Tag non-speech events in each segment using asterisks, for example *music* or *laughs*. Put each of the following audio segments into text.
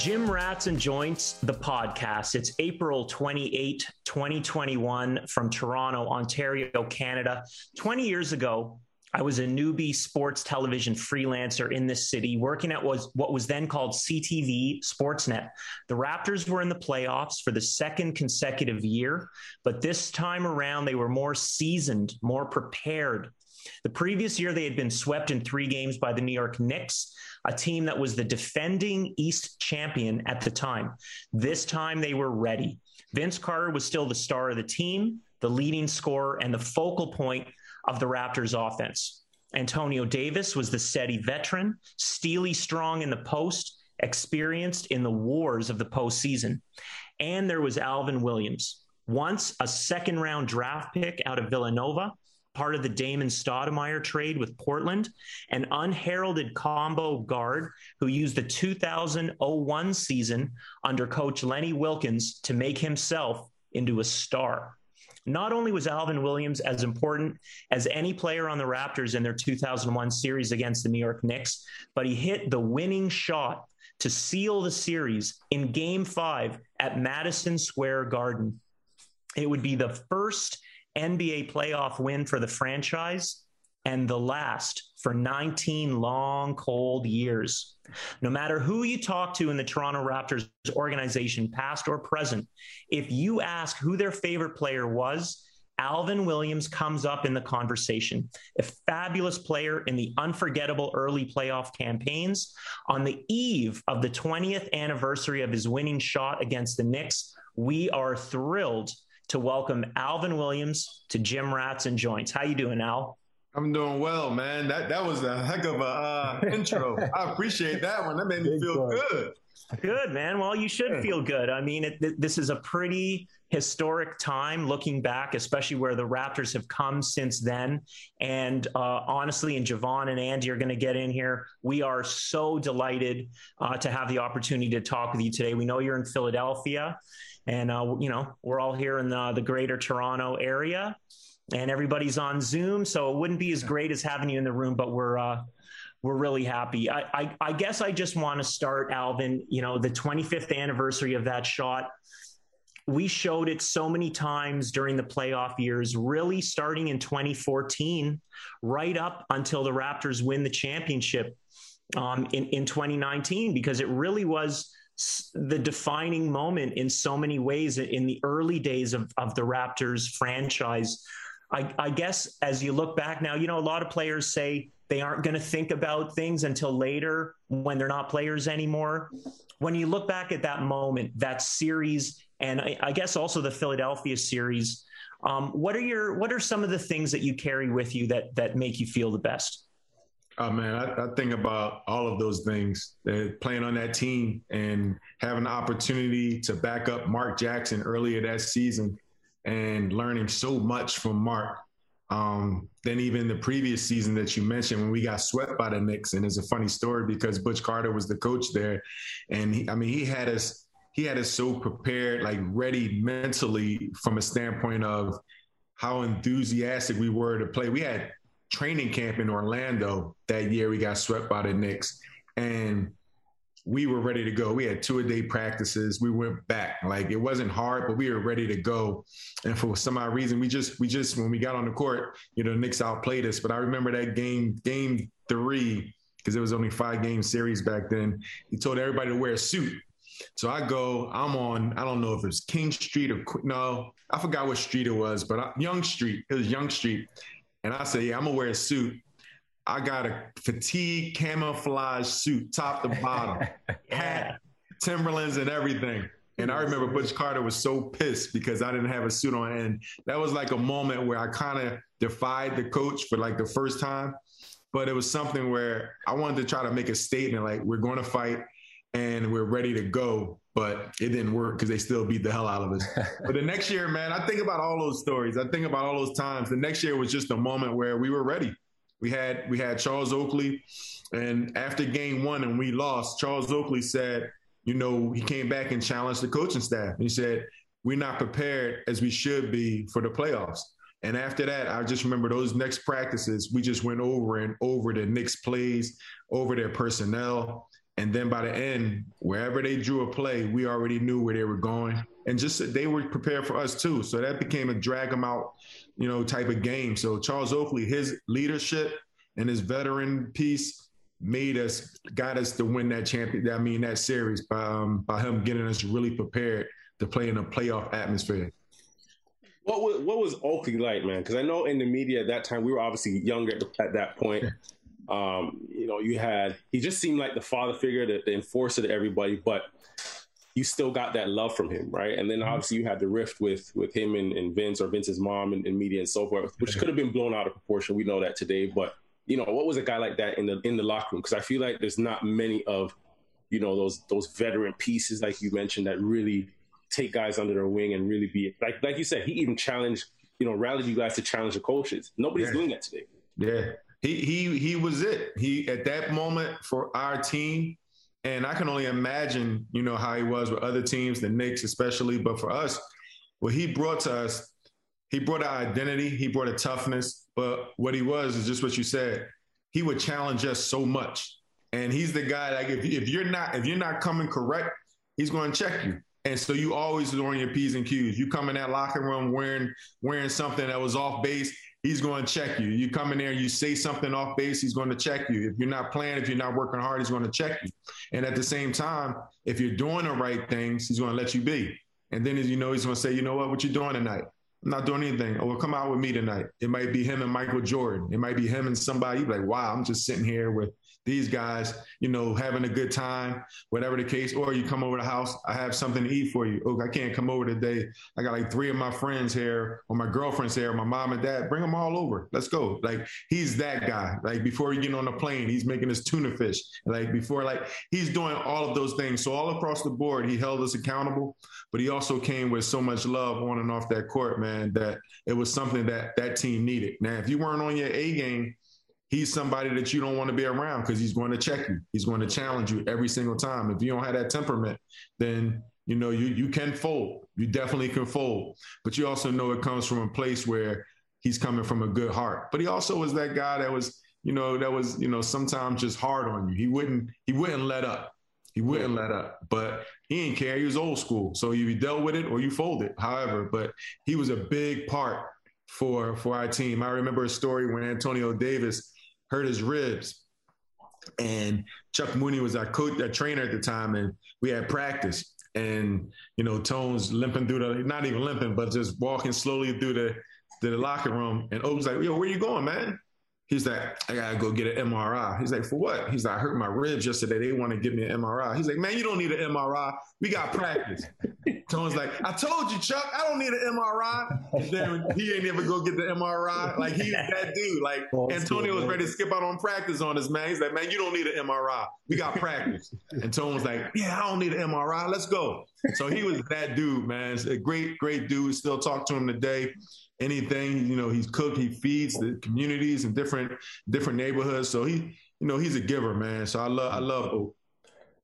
Gym Rats and Joints, the podcast. It's April 28, 2021 from Toronto, Ontario, Canada. 20 years ago, I was a newbie sports television freelancer in this city, working at what was then called CTV Sportsnet. The Raptors were in the playoffs for the second consecutive year, but this time around they were more seasoned, more prepared. The previous year they had been swept in three games by the New York Knicks a team that was the defending East champion at the time. This time they were ready. Vince Carter was still the star of the team, the leading scorer, and the focal point of the Raptors offense. Antonio Davis was the steady veteran, steely strong in the post, experienced in the wars of the postseason. And there was Alvin Williams, once a second round draft pick out of Villanova, part of the Damon Stoudamire trade with Portland, an unheralded combo guard who used the 2001 season under coach Lenny Wilkens to make himself into a star. Not only was Alvin Williams as important as any player on the Raptors in their 2001 series against the New York Knicks, but he hit the winning shot to seal the series in game five at Madison Square Garden. It would be the first NBA playoff win for the franchise and the last for 19 long, cold years. No matter who you talk to in the Toronto Raptors organization, past or present, if you ask who their favorite player was, Alvin Williams comes up in the conversation. A fabulous player in the unforgettable early playoff campaigns. On the eve of the 20th anniversary of his winning shot against the Knicks, we are thrilled to welcome Alvin Williams to Gym Rats and Joints. How you doing, Al? I'm doing well, man. That that was a heck of a uh, *laughs* intro. I appreciate that one. That made me feel good. Good, man. Well, you should feel good. I mean, it, this is a pretty historic time looking back, especially where the Raptors have come since then. And uh, honestly, and Jevohn and Andy are going to get in here. We are so delighted uh, to have the opportunity to talk with you today. We know you're in Philadelphia, and uh, you know we're all here in the, the greater Toronto area, and everybody's on Zoom, so it wouldn't be as great as having you in the room, but we're uh, we're really happy. I, I, I guess I just want to start, Alvin. You know, the 25th anniversary of that shot. We showed it so many times during the playoff years, really starting in 2014, right up until the Raptors win the championship um, in, in 2019, because it really was the defining moment in so many ways in the early days of, of the Raptors franchise. I, I guess as you look back now, you know, a lot of players say they aren't going to think about things until later when they're not players anymore. When you look back at that moment, that series, and I, I guess also the Philadelphia series, um, what are your what are some of the things that you carry with you that that make you feel the best? Oh man, I, I, think about all of those things. Uh, playing on that team and having the opportunity to back up Mark Jackson earlier that season, and learning so much from Mark. Um, then even the previous season that you mentioned when we got swept by the Knicks, and it's a funny story because Butch Carter was the coach there, and he, I mean he had us he had us so prepared, like ready mentally from a standpoint of how enthusiastic we were to play. We had training camp in Orlando that year. We got swept by the Knicks, and we were ready to go. We had two a day practices. We went back. Like it wasn't hard, but we were ready to go. And for some odd reason, we just we just when we got on the court, you know, Knicks outplayed us. But I remember that game, game three, because it was only five game series back then. He told everybody to wear a suit. So I go, I'm on, I don't know if it's King Street or no, I forgot what street it was, but I, Yonge Street. It was Yonge Street. And I said, yeah, I'm gonna wear a suit. I got a fatigue camouflage suit, top to bottom, *laughs* hat Timberlands and everything. And I remember Butch Carter was so pissed because I didn't have a suit on. And that was like a moment where I kind of defied the coach for like the first time. But it was something where I wanted to try to make a statement like, we're going to fight and we're ready to go. But it didn't work because they still beat the hell out of us. *laughs* but the next year, man, I think about all those stories. I think about all those times. The next year was just a moment where we were ready. We had we had Charles Oakley, and after game one and we lost, Charles Oakley said, you know, he came back and challenged the coaching staff. He said, We're not prepared as we should be for the playoffs. And after that, I just remember those next practices, we just went over and over the Knicks plays, over their personnel. And then by the end, wherever they drew a play, we already knew where they were going. And just they were prepared for us too. So that became a drag them out, you know, type of game. So Charles Oakley, his leadership and his veteran piece made us, got us to win that champion. I mean, that series by um, by him getting us really prepared to play in a playoff atmosphere. What was what was Oakley like, man? Because I know in the media at that time we were obviously younger at that point. *laughs* Um, you know, you had he just seemed like the father figure, the, the enforcer to everybody, but you still got that love from him, right? And then mm-hmm. obviously you had the rift with with him and, and Vince or Vince's mom and, and media and so forth, which could have been blown out of proportion. We know that today, but you know, what was a guy like that in the in the locker room? Because I feel like there's not many of, you know, those those veteran pieces like you mentioned that really take guys under their wing and really be like like you said, he even challenged, you know, rallied you guys to challenge the coaches. Nobody's yeah. doing that today. Yeah. He he he was it. He at that moment for our team, and I can only imagine, you know, how he was with other teams, the Knicks especially, but for us, what he brought to us he brought an identity, he brought a toughness, but what he was is just what you said. He would challenge us so much. And he's the guy like if, if you're not if you're not coming correct, he's going to check you. And so you always on your P's and Q's. You come in that locker room wearing wearing something that was off base, he's going to check you. You come in there, you say something off base, he's going to check you. If you're not playing, if you're not working hard, he's going to check you. And at the same time, if you're doing the right things, he's going to let you be. And then, as you know, he's going to say, you know what, what you doing tonight? I'm not doing anything. Oh, well, come out with me tonight. It might be him and Michael Jordan. It might be him and somebody. like, wow, I'm just sitting here with these guys, you know, having a good time, whatever the case. Or you come over the house, I have something to eat for you. Oh, I can't come over today. I got like three of my friends here, or my girlfriend's here, my mom and dad. Bring them all over. Let's go. Like he's that guy. Like before you get on the plane, he's making his tuna fish. Like before, like he's doing all of those things. So all across the board, he held us accountable. But he also came with so much love on and off that court, man, that it was something that that team needed. Now, if you weren't on your A game, he's somebody that you don't want to be around because he's going to check you. He's going to challenge you every single time. If you don't have that temperament, then you know you you can fold. You definitely can fold. But you also know it comes from a place where he's coming from a good heart. But he also was that guy that was, you know, that was, you know, sometimes just hard on you. He wouldn't he wouldn't let up. He wouldn't let up. But he didn't care. He was old school. So you dealt with it or you fold it. However, but he was a big part for for our team. I remember a story when Antonio Davis hurt his ribs. And Chuck Mooney was our coach, our trainer at the time, and we had practice. And you know, Tone's limping through the not even limping, but just walking slowly through the the locker room. And Oak's like, "Yo, where you going, man?" He's like, I gotta go get an MRI. He's like, for what? He's like, I hurt my ribs yesterday. They want to give me an MRI. He's like, man, you don't need an MRI. We got practice. Tone's like, I told you, Chuck, I don't need an MRI. And then he ain't ever go get the MRI. Like he's that dude. Like Antonio was ready to skip out on practice on us, man. He's like, man, you don't need an MRI. We got practice. And Tone was like, yeah, I don't need an MRI. Let's go. So he was that dude, man. a great, great dude. Still talk to him today anything. You know, he's cooked, he feeds the communities in different different neighborhoods. So he, you know, he's a giver, man. So I love I love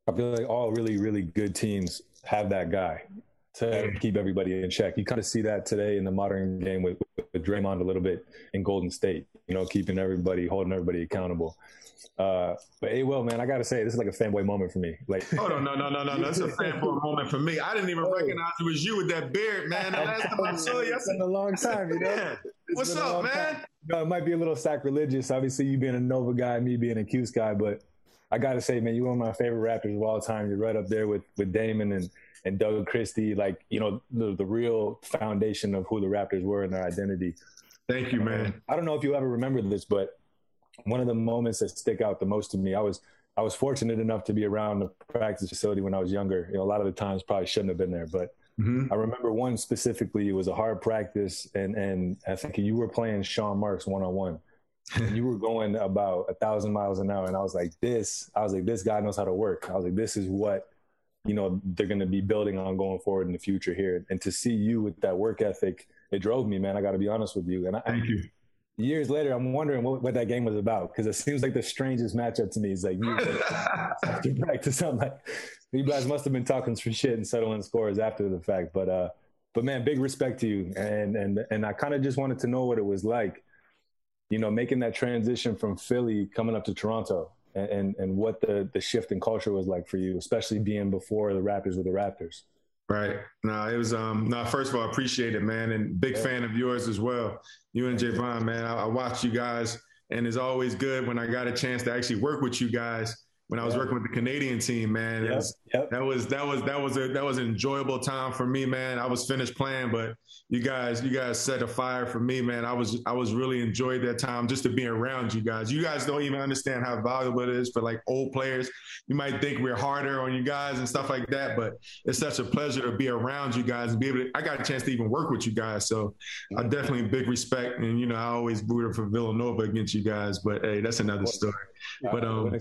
I feel like all really, really good teams have that guy to keep everybody in check. You kind of see that today in the modern game with, with Draymond a little bit in Golden State, you know, keeping everybody, holding everybody accountable. Uh, but hey, well, man, I gotta say, this is like a fanboy moment for me. Like, *laughs* oh no, no, no, no, no, that's a fanboy moment for me. I didn't even recognize it was you with that beard, man. The last time I saw you, it's been a long time, you know. Yeah. What's up, man? Time. Know, it might be a little sacrilegious. Obviously, you being a Nova guy, me being a Cuse guy, but I gotta say, man, you're one of my favorite Raptors of all time. You're right up there with with Damon and and Doug Christie, like you know the the real foundation of who the Raptors were and their identity. Thank you, man. I don't know if you ever remember this, but one of the moments that stick out the most to me, I was I was fortunate enough to be around the practice facility when I was younger. You know, a lot of the times probably shouldn't have been there, but mm-hmm. I remember one specifically. It was a hard practice, and and I think you were playing Sean Marks one on one. you were going about a thousand miles an hour, and I was like, "This." I was like, "This guy knows how to work." I was like, "This is what you know they're going to be building on going forward in the future here." And to see you with that work ethic, it drove me, man. I got to be honest with you. And I, thank you years later, I'm wondering what, what that game was about because it seems like the strangest matchup to me. It's like you *laughs* after practice. I'm like, you guys must have been talking some shit and settling scores after the fact. But uh, but man, big respect to you, and and and I kind of just wanted to know what it was like, you know, making that transition from Philly coming up to Toronto, and and, and what the the shift in culture was like for you, especially being before the Raptors were the Raptors. Right. No, it was um no, first of all, I appreciate it, man. And big yeah. fan of yours as well. You and Jevohn, man. I, I watched you guys and it's always good when I got a chance to actually work with you guys when I was yep. working with the Canadian team, man. Yep. Was, yep. That was that was that was a that was an enjoyable time for me, man. I was finished playing, but you guys you guys set a fire for me, man. I was I was really enjoyed that time just to be around you guys. You guys don't even understand how valuable it is for like old players. You might think we're harder on you guys and stuff like that, but it's such a pleasure to be around you guys and be able to. I got a chance to even work with you guys, so I mm-hmm. definitely big respect. And you know, I always rooted for Villanova against you guys, but hey, that's another story. But um,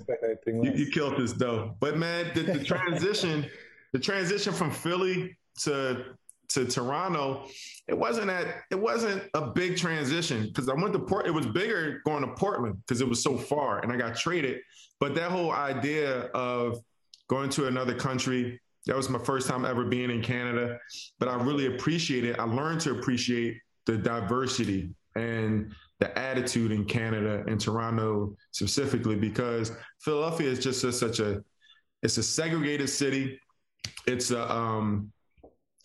you, you, killed this though. But man, the, the *laughs* transition, the transition from Philly to to Toronto, it wasn't that it wasn't a big transition because I went to Port. It was bigger going to Portland because it was so far, and I got traded. But that whole idea of going to another country, that was my first time ever being in Canada. But I really appreciate it. I learned to appreciate the diversity and the attitude in Canada and Toronto specifically because Philadelphia is just a, such a it's a segregated city. It's a um,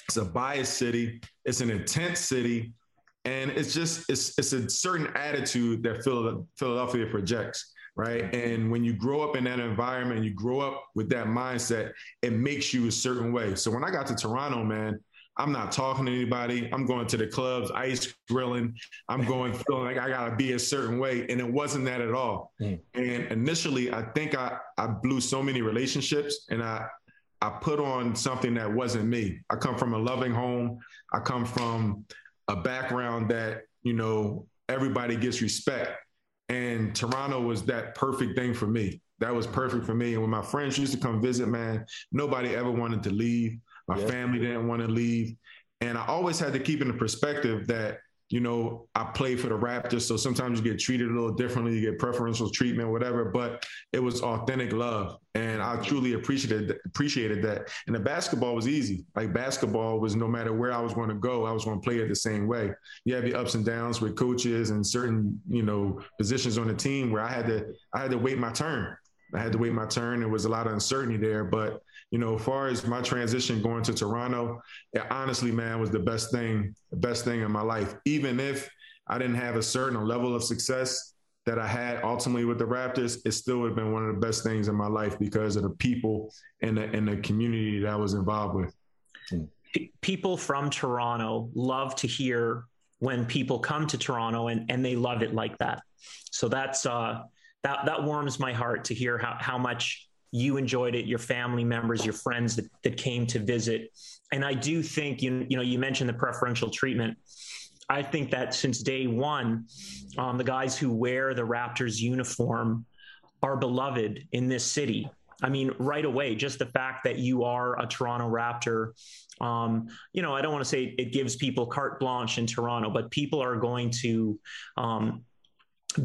it's a biased city. It's an intense city, and it's just it's it's a certain attitude that Philadelphia projects, right? And when you grow up in that environment, you grow up with that mindset, it makes you a certain way. So when I got to Toronto, man, I'm not talking to anybody. I'm going to the clubs, ice grilling. I'm going feeling like I gotta be a certain way. And it wasn't that at all. Mm. And initially, I think I, I blew so many relationships and I I put on something that wasn't me. I come from a loving home. I come from a background that, you know, everybody gets respect. And Toronto was that perfect thing for me. That was perfect for me. And when my friends used to come visit, man, nobody ever wanted to leave. My family didn't want to leave. And I always had to keep in the perspective that, you know, I play for the Raptors. So sometimes you get treated a little differently, you get preferential treatment, whatever, but it was authentic love. And I truly appreciated appreciated that. And the basketball was easy. Like basketball was no matter where I was going to go, I was going to play it the same way. You have your ups and downs with coaches and certain, you know, positions on the team where I had to I had to wait my turn. I had to wait my turn. There was a lot of uncertainty there, but you know, as far as my transition going to Toronto, it honestly, man, was the best thing, the best thing in my life. Even if I didn't have a certain level of success that I had ultimately with the Raptors, it still would have been one of the best things in my life because of the people and the, and the community that I was involved with. People from Toronto love to hear when people come to Toronto and, and they love it like that. So that's uh, that that warms my heart to hear how how much you enjoyed it, your family members, your friends that, that came to visit. And I do think, you, you know, you mentioned the preferential treatment. I think that since day one, um, the guys who wear the Raptors uniform are beloved in this city. I mean, right away, just the fact that you are a Toronto Raptor, um, you know, I don't want to say it gives people carte blanche in Toronto, but people are going to um,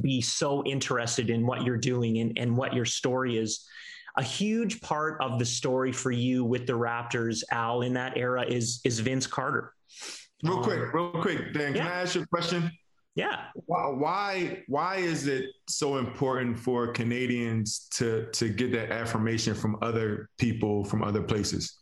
be so interested in what you're doing and, and what your story is a huge part of the story for you with the Raptors, Al, in that era is is Vince Carter. Real um, quick, real quick, Dan. Yeah. Can I ask you a question? Yeah. Why, why why is it so important for Canadians to to get that affirmation from other people from other places?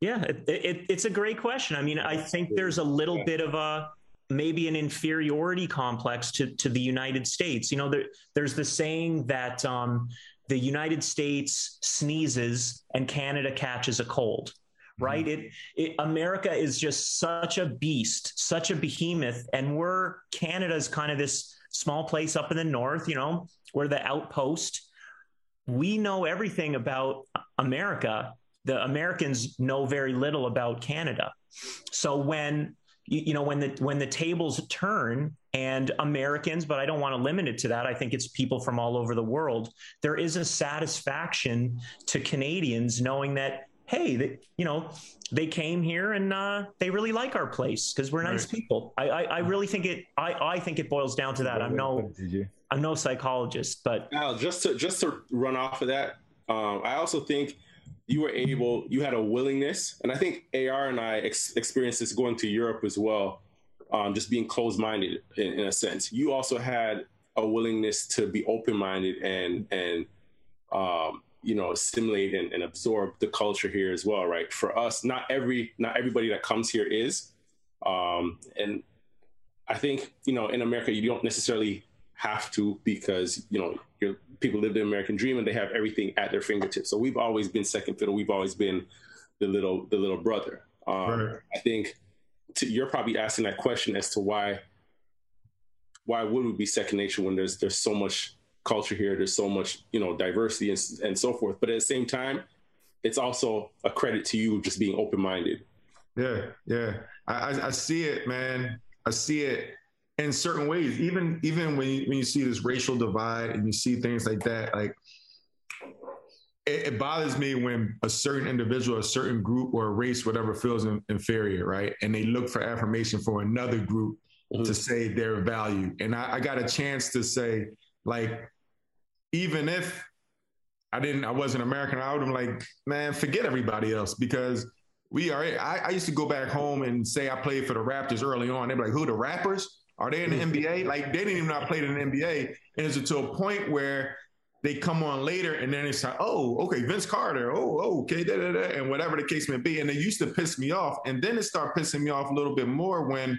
Yeah, it, it, it's a great question. I mean, I think there's a little bit of a maybe an inferiority complex to to the United States. You know, there, there's the saying that um, the United States sneezes and Canada catches a cold right mm-hmm. it, it, america is just such a beast such a behemoth and we're canada's kind of this small place up in the north you know we're the outpost we know everything about America. The Americans know very little about Canada. So when you, you know when the when the tables turn and Americans, but I don't want to limit it to that. I think it's people from all over the world. There is a satisfaction to Canadians knowing that hey, they, you know, they came here and uh, they really like our place because we're nice right. people. I, I, I, really think it. I, I think it boils down to that. I'm no, I'm no psychologist, but Al, just to just to run off of that, um, I also think you were able, you had a willingness, and I think AR and I ex- experienced this going to Europe as well, um, just being closed minded in, in, a sense. You also had a willingness to be open minded and and um, you know assimilate and, and, absorb the culture here as well, right? For us, not every not everybody that comes here is, um, and I think you know in America you don't necessarily have to because you know people live the American dream and they have everything at their fingertips. So we've always been second fiddle. We've always been the little the little brother. Um, right. I think to, you're probably asking that question as to why why would we be second nature when there's there's so much culture here, there's so much you know diversity and, and so forth. But at the same time, it's also a credit to you just being open minded. Yeah, yeah, I, I see it, man. I see it in certain ways. Even even when you, when you see this racial divide and you see things like that, like it, it bothers me when a certain individual, a certain group, or a race, whatever, feels in, inferior, right? And they look for affirmation for another group mm-hmm. to say their value. And I, I got a chance to say, like, even if I didn't, I wasn't American, I would have been like, man, forget everybody else because we are. I, I, used to go back home and say I played for the Raptors early on. They'd be like, who the rappers? Are they in the NBA? Like they didn't even not played in the NBA. And it's to a point where they come on later and then it's like, oh, okay, Vince Carter, oh, oh okay, da, da, da, and whatever the case may be. And it used to piss me off. And then it started pissing me off a little bit more when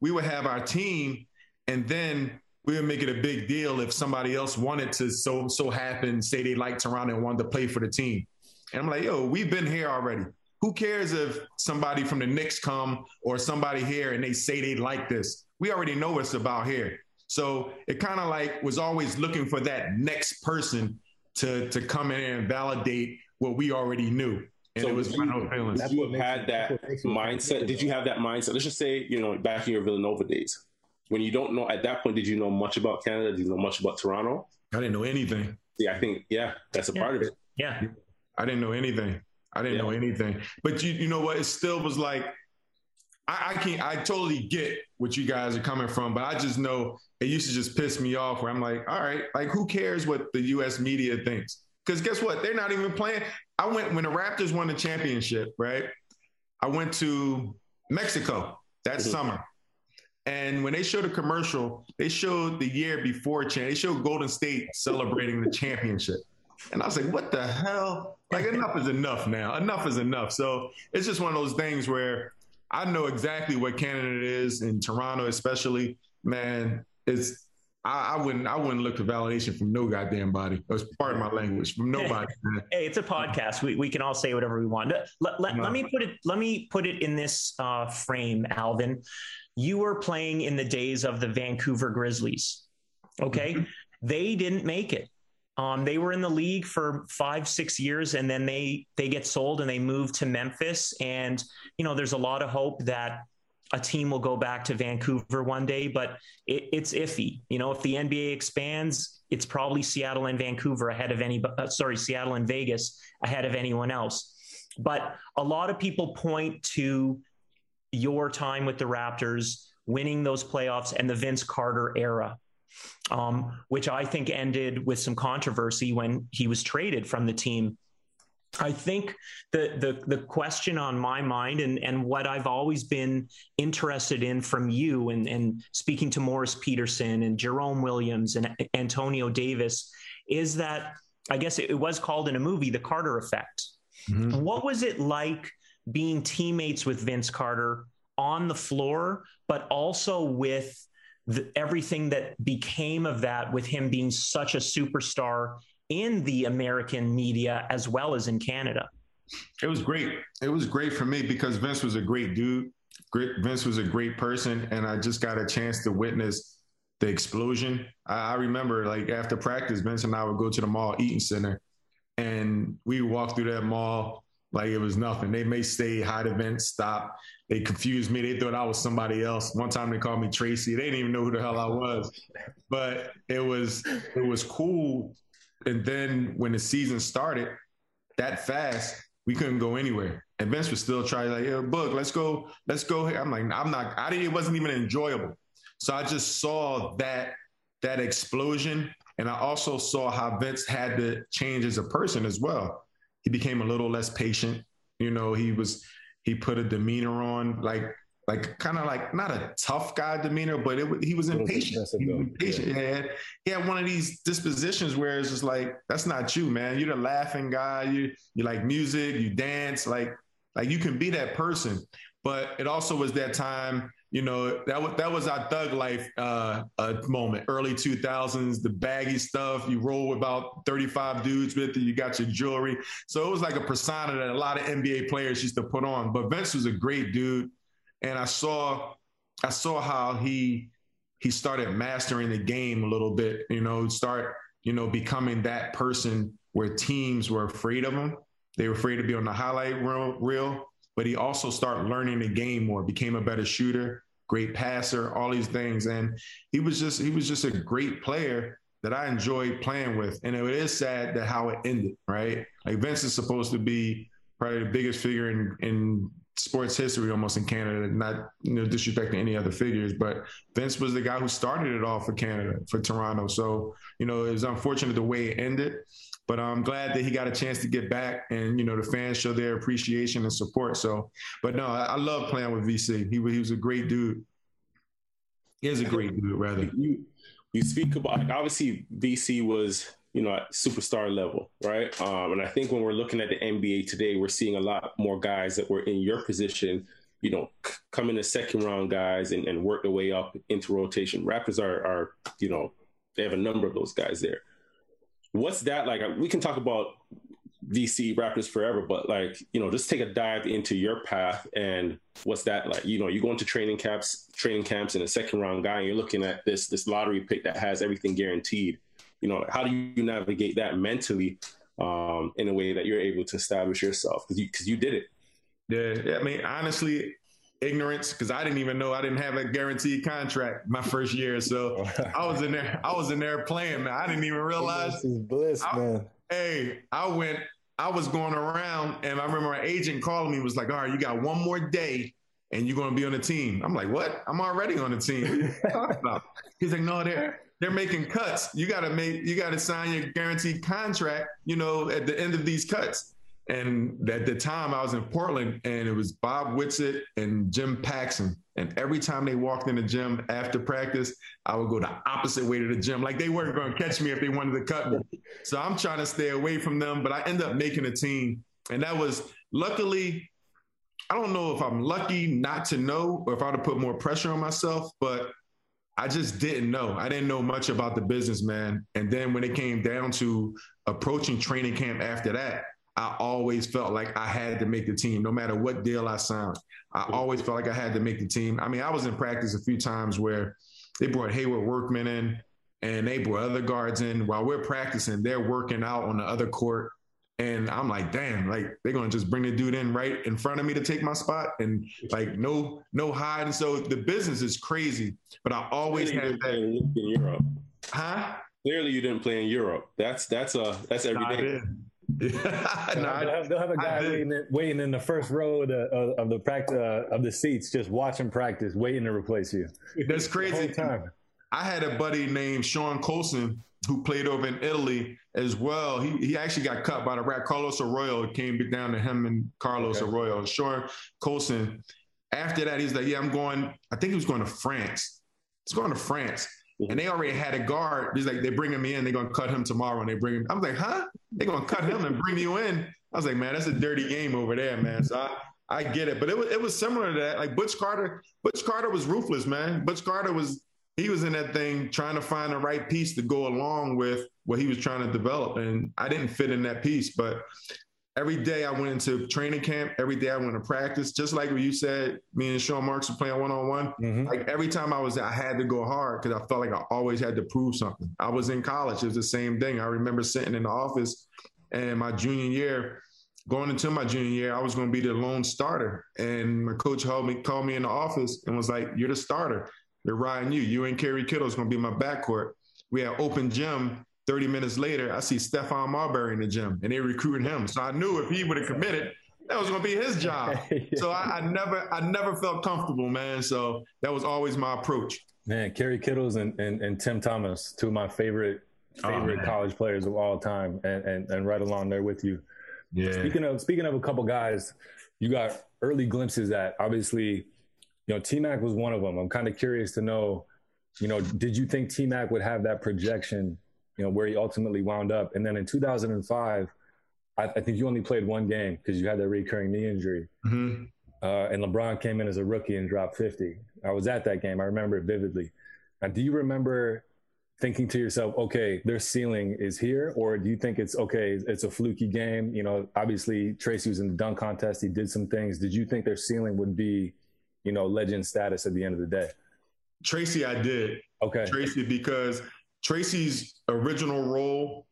we would have our team and then we would make it a big deal if somebody else wanted to so so happen, say they liked Toronto and wanted to play for the team. And I'm like, yo, we've been here already. Who cares if somebody from the Knicks come or somebody here and they say they like this? We already know what's about here. So it kind of like was always looking for that next person to to come in and validate what we already knew. And so it was you, Did you have had that mindset? Did you have that mindset? Let's just say, you know, back in your Villanova days, when you don't know at that point, did you know much about Canada? Did you know much about Toronto? I didn't know anything. Yeah, I think yeah, that's a yeah. part of it. Yeah, I didn't know anything. I didn't yeah. know anything. But you you know what? It still was like I, I can't. I totally get what you guys are coming from, but I just know it used to just piss me off. Where I'm like, all right, like who cares what the U.S. media thinks? Because guess what? They're not even playing. I went when the Raptors won the championship, right? I went to Mexico that mm-hmm. summer. And when they showed a commercial, they showed the year before They showed Golden State celebrating the championship. And I was like, what the hell? Like, enough is enough now. Enough is enough. So it's just one of those things where I know exactly what Canada is in Toronto, especially. Man, it's I, I, wouldn't I wouldn't look for validation from no goddamn body. It's part of my language from nobody. *laughs* hey, it's a podcast. We, we can all say whatever we want. Let, let, no. let me put it let me put it in this uh, frame, Alvin. You were playing in the days of the Vancouver Grizzlies. Okay, mm-hmm. they didn't make it. Um, they were in the league for five, six years, and then they they get sold and they move to Memphis. And you know, there's a lot of hope that a team will go back to Vancouver one day, but it, it's iffy. You know, if the NBA expands, it's probably Seattle and Vancouver ahead of any. Uh, sorry, Seattle and Vegas ahead of anyone else. But a lot of people point to your time with the Raptors, winning those playoffs, and the Vince Carter era um, which I think ended with some controversy when he was traded from the team. I think the, the the question on my mind and and what I've always been interested in from you and and speaking to Morris Peterson and Jerome Williams and Antonio Davis is that I guess it was called in a movie the Carter effect. Mm-hmm. What was it like being teammates with Vince Carter on the floor, but also with the, everything that became of that with him being such a superstar in the American media as well as in Canada. It was great. It was great for me because Vince was a great dude. Great, Vince was a great person, and I just got a chance to witness the explosion. I, I remember, like after practice, Vince and I would go to the mall Eaton Center, and we walked through that mall like it was nothing. They may stay, hide events, stop. They confused me. They thought I was somebody else. One time they called me Tracy. They didn't even know who the hell I was. But it was it was cool. And then when the season started, that fast, we couldn't go anywhere. And Vince was still trying like, yeah, book, let's go, let's go. I'm like, I'm not, I didn't, it wasn't even enjoyable. So I just saw that that explosion. And I also saw how Vince had to change as a person as well. He became a little less patient. You know, he was he put a demeanor on like like kind of like not a tough guy demeanor, but it, he was impatient. He was impatient. Yeah. He, had, he had one of these dispositions where it's just like that's not you, man. You're the laughing guy. You you like music. You dance. Like like you can be that person. But it also was that time you know that was that was our thug life uh, uh, moment. Early 2000s the baggy stuff. You roll with about 35 dudes with you. You got your jewelry. So it was like a persona that a lot of nba players used to put on. But vince was a great dude. And i saw i saw how he he started mastering the game a little bit you know start you know becoming that person where teams were afraid of him. They were afraid to be on the highlight reel but he also started learning the game more, became a better shooter, great passer, all these things. And he was just he was just a great player that I enjoyed playing with. And it is sad that how it ended, right? Like Vince is supposed to be probably the biggest figure in in sports history almost in Canada, not you know disrespecting any other figures, but Vince was the guy who started it all for Canada, for Toronto. So, you know, it was unfortunate the way it ended. But I'm glad that he got a chance to get back, and you know the fans show their appreciation and support. So, but no, I, I love playing with VC. He, he was a great dude. He is a great dude, rather. You you speak about obviously VC was you know at superstar level, right? Um, and I think when we're looking at the NBA today, we're seeing a lot more guys that were in your position you know, come in the second round guys and, and work their way up into rotation. Raptors are, are, you know, they have a number of those guys there what's that like? We can talk about VC Raptors forever, but like, you know, just take a dive into your path and what's that like? You know, you go into training camps, training camps and a second round guy, and you're looking at this this lottery pick that has everything guaranteed. You know, how do you navigate that mentally um, in a way that you're able to establish yourself because you because you did it. Yeah, I mean, honestly, ignorance because I didn't even know I didn't have a guaranteed contract my first year. So I was in there, I was in there playing, man. I didn't even realize. This is bliss, I, man. Hey, I went, I was going around and I remember my agent calling me, was like, all right, you got one more day and you're going to be on the team. I'm like, what? I'm already on the team. *laughs* He's like, no, they're, they're making cuts. You got to make, you got to sign your guaranteed contract, you know, at the end of these cuts. And at the time, I was in Portland, and it was Bob Whitsitt and Jim Paxson. And every time they walked in the gym after practice, I would go the opposite way to the gym. Like they weren't going to catch me if they wanted to cut me. So I'm trying to stay away from them, but I end up making a team. And that was luckily, I don't know if I'm lucky not to know or if I'd have put more pressure on myself, but I just didn't know. I didn't know much about the business, man. And then when it came down to approaching training camp after that, I always felt like I had to make the team, no matter what deal I signed. I always felt like I had to make the team. I mean, I was in practice a few times where they brought Haywoode Workman in and they brought other guards in while we're practicing. They're working out on the other court. And I'm like, damn, like they're gonna just bring the dude in right in front of me to take my spot, and like no, no hide. And so the business is crazy, but I always Clearly had that in Europe. Huh? Clearly, you didn't play in Europe. That's that's a that's every day. *laughs* no, they'll, have, they'll, have, a guy waiting in, waiting in, the first row of the, of, the practice uh, of the seats, just watching practice, waiting to replace you. That's crazy. time. I had a buddy named Sean Colson who played over in Italy as well. He he actually got cut by the rat. Carlos Arroyo came down to him and Carlos okay. Arroyo. Sean Colson. After that, he's like, "Yeah, I'm going." I think he was going to France. He's going to France. And they already had a guard. He's like, they're bringing me in. They're gonna cut him tomorrow, and they bring him. I was like, huh? They're gonna cut him and bring you in? I was like, man, that's a dirty game over there, man. So I, I get it, but it was it was similar to that. Like Butch Carter, Butch Carter was ruthless, man. Butch Carter was he was in that thing trying to find the right piece to go along with what he was trying to develop, and I didn't fit in that piece. But every day I went into training camp. Every day I went to practice. Just like what you said, me and Sean Marks were playing one on one. Like every time I was there, I had to go hard because I felt like I always had to prove something. I was in college. It was the same thing. I remember sitting in the office And my junior year, going into my junior year, I was going to be the lone starter. And my coach called me, called me in the office and was like, "You're the starter. They're riding you. You and Kerry Kittles going to be my backcourt." We had open gym. 30 minutes later, I see Stephon Marbury in the gym and they recruiting him. So I knew if he would have committed, that was gonna be his *laughs* job. yeah. So I, I, never I never felt comfortable, man. So that was always my approach. Man, Kerry Kittles and, and, and Tim Thomas, two of my favorite oh, favorite oh, college players of all time, and, and and right along there with you. Yeah. Speaking of speaking of a couple guys, you got early glimpses at obviously, you know, T Mac was one of them. I'm kind of curious to know, you know, did you think T Mac would have that projection, you know, where he ultimately wound up? And then in 2005, I, I think you only played one game because you had that recurring knee injury. Mm-hmm. Uh, and LeBron came in as a rookie and dropped 50. I was at that game. I remember it vividly. Now, do you remember thinking to yourself, okay, their ceiling is here? Or do you think it's okay, it's a fluky game? You know, obviously Tracy was in the dunk contest, he did some things. Did you think their ceiling would be, you know, legend status at the end of the day? Tracy, I did. Okay. Tracy, because Tracy's original role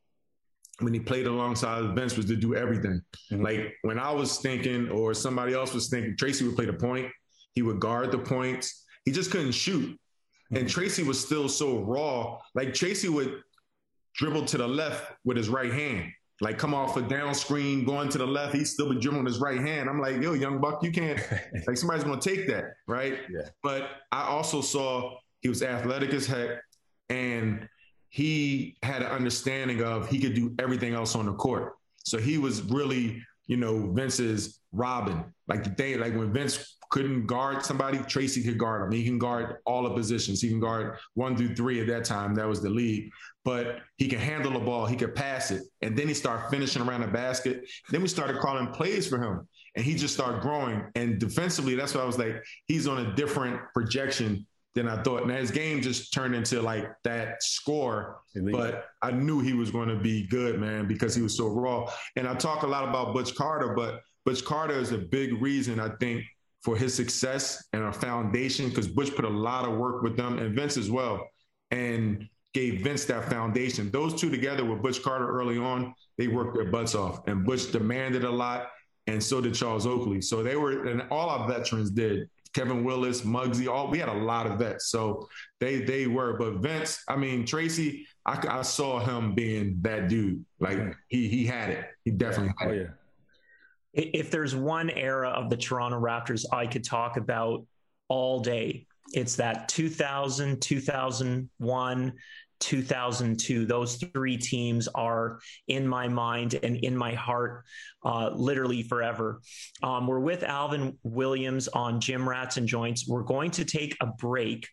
when he played alongside Vince was to do everything. Mm-hmm. Like when I was thinking, or somebody else was thinking, Tracy would play the point. He would guard the points. He just couldn't shoot. Mm-hmm. And Tracy was still so raw. Like Tracy would dribble to the left with his right hand. Like come off a down screen, going to the left, he's still be dribbling his right hand. I'm like, yo, young buck, you can't. *laughs* like somebody's gonna take that, right? Yeah. But I also saw he was athletic as heck, and he had an understanding of he could do everything else on the court. So he was really, you know, Vince's Robin. Like the day, like when Vince couldn't guard somebody, Tracy could guard him. He can guard all the positions. He can guard one through three at that time. That was the league. But he can handle the ball. He could pass it. And then he started finishing around the basket. Then we started calling plays for him. And he just started growing. And defensively, that's why I was like, he's on a different projection than I thought. Now his game just turned into like that score, but I knew he was going to be good, man, because he was so raw. And I talk a lot about Butch Carter, but Butch Carter is a big reason I think for his success and a foundation because Butch put a lot of work with them and Vince as well, and gave Vince that foundation. Those two together with Butch Carter early on, they worked their butts off, and Butch demanded a lot, and so did Charles Oakley. So they were, and all our veterans did. Kevin Willis, Muggsy, all we had a lot of vets. So they they were. But Vince, I mean Tracy, I, I saw him being that dude. Like he he had it. He definitely had oh, it. If there's one era of the Toronto Raptors I could talk about all day, it's that 2000, 2001, 2002. Those three teams are in my mind and in my heart, uh, literally forever. Um, we're with Alvin Williams on Gym Rats and Joints. We're going to take a break,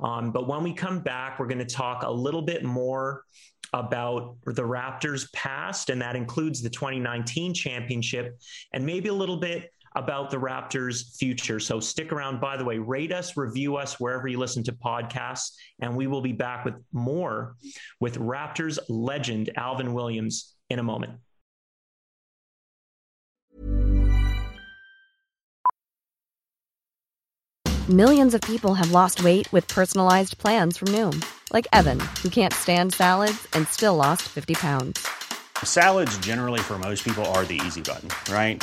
um, but when we come back, we're going to talk a little bit more about the Raptors' past, and that includes the 2019 championship, and maybe a little bit about the Raptors' future. So stick around. By the way, rate us, review us wherever you listen to podcasts, and we will be back with more with Raptors legend Alvin Williams in a moment. Millions of people have lost weight with personalized plans from Noom, like Evan, who can't stand salads and still lost 50 pounds. Salads, generally, for most people, are the easy button, right?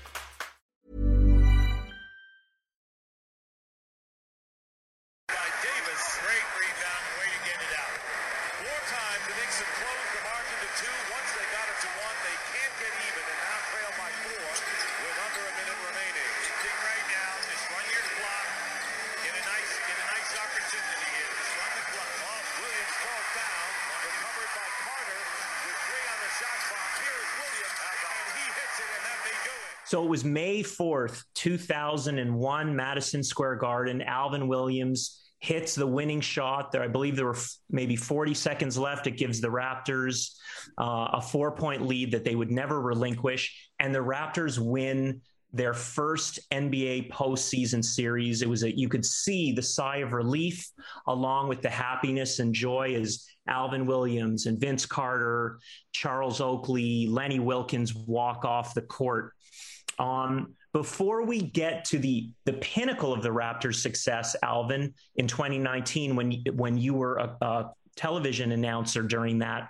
So it was May 4th, 2001, Madison Square Garden. Alvin Williams hits the winning shot there. I believe there were f- maybe 40 seconds left. It gives the Raptors uh, a four point lead that they would never relinquish. And the Raptors win their first NBA postseason series. It was a, you could see the sigh of relief along with the happiness and joy as Alvin Williams and Vince Carter, Charles Oakley, Lenny Wilkens walk off the court. Um, before we get to the the pinnacle of the Raptors' success, Alvin, in 2019, when when you were a, a television announcer during that,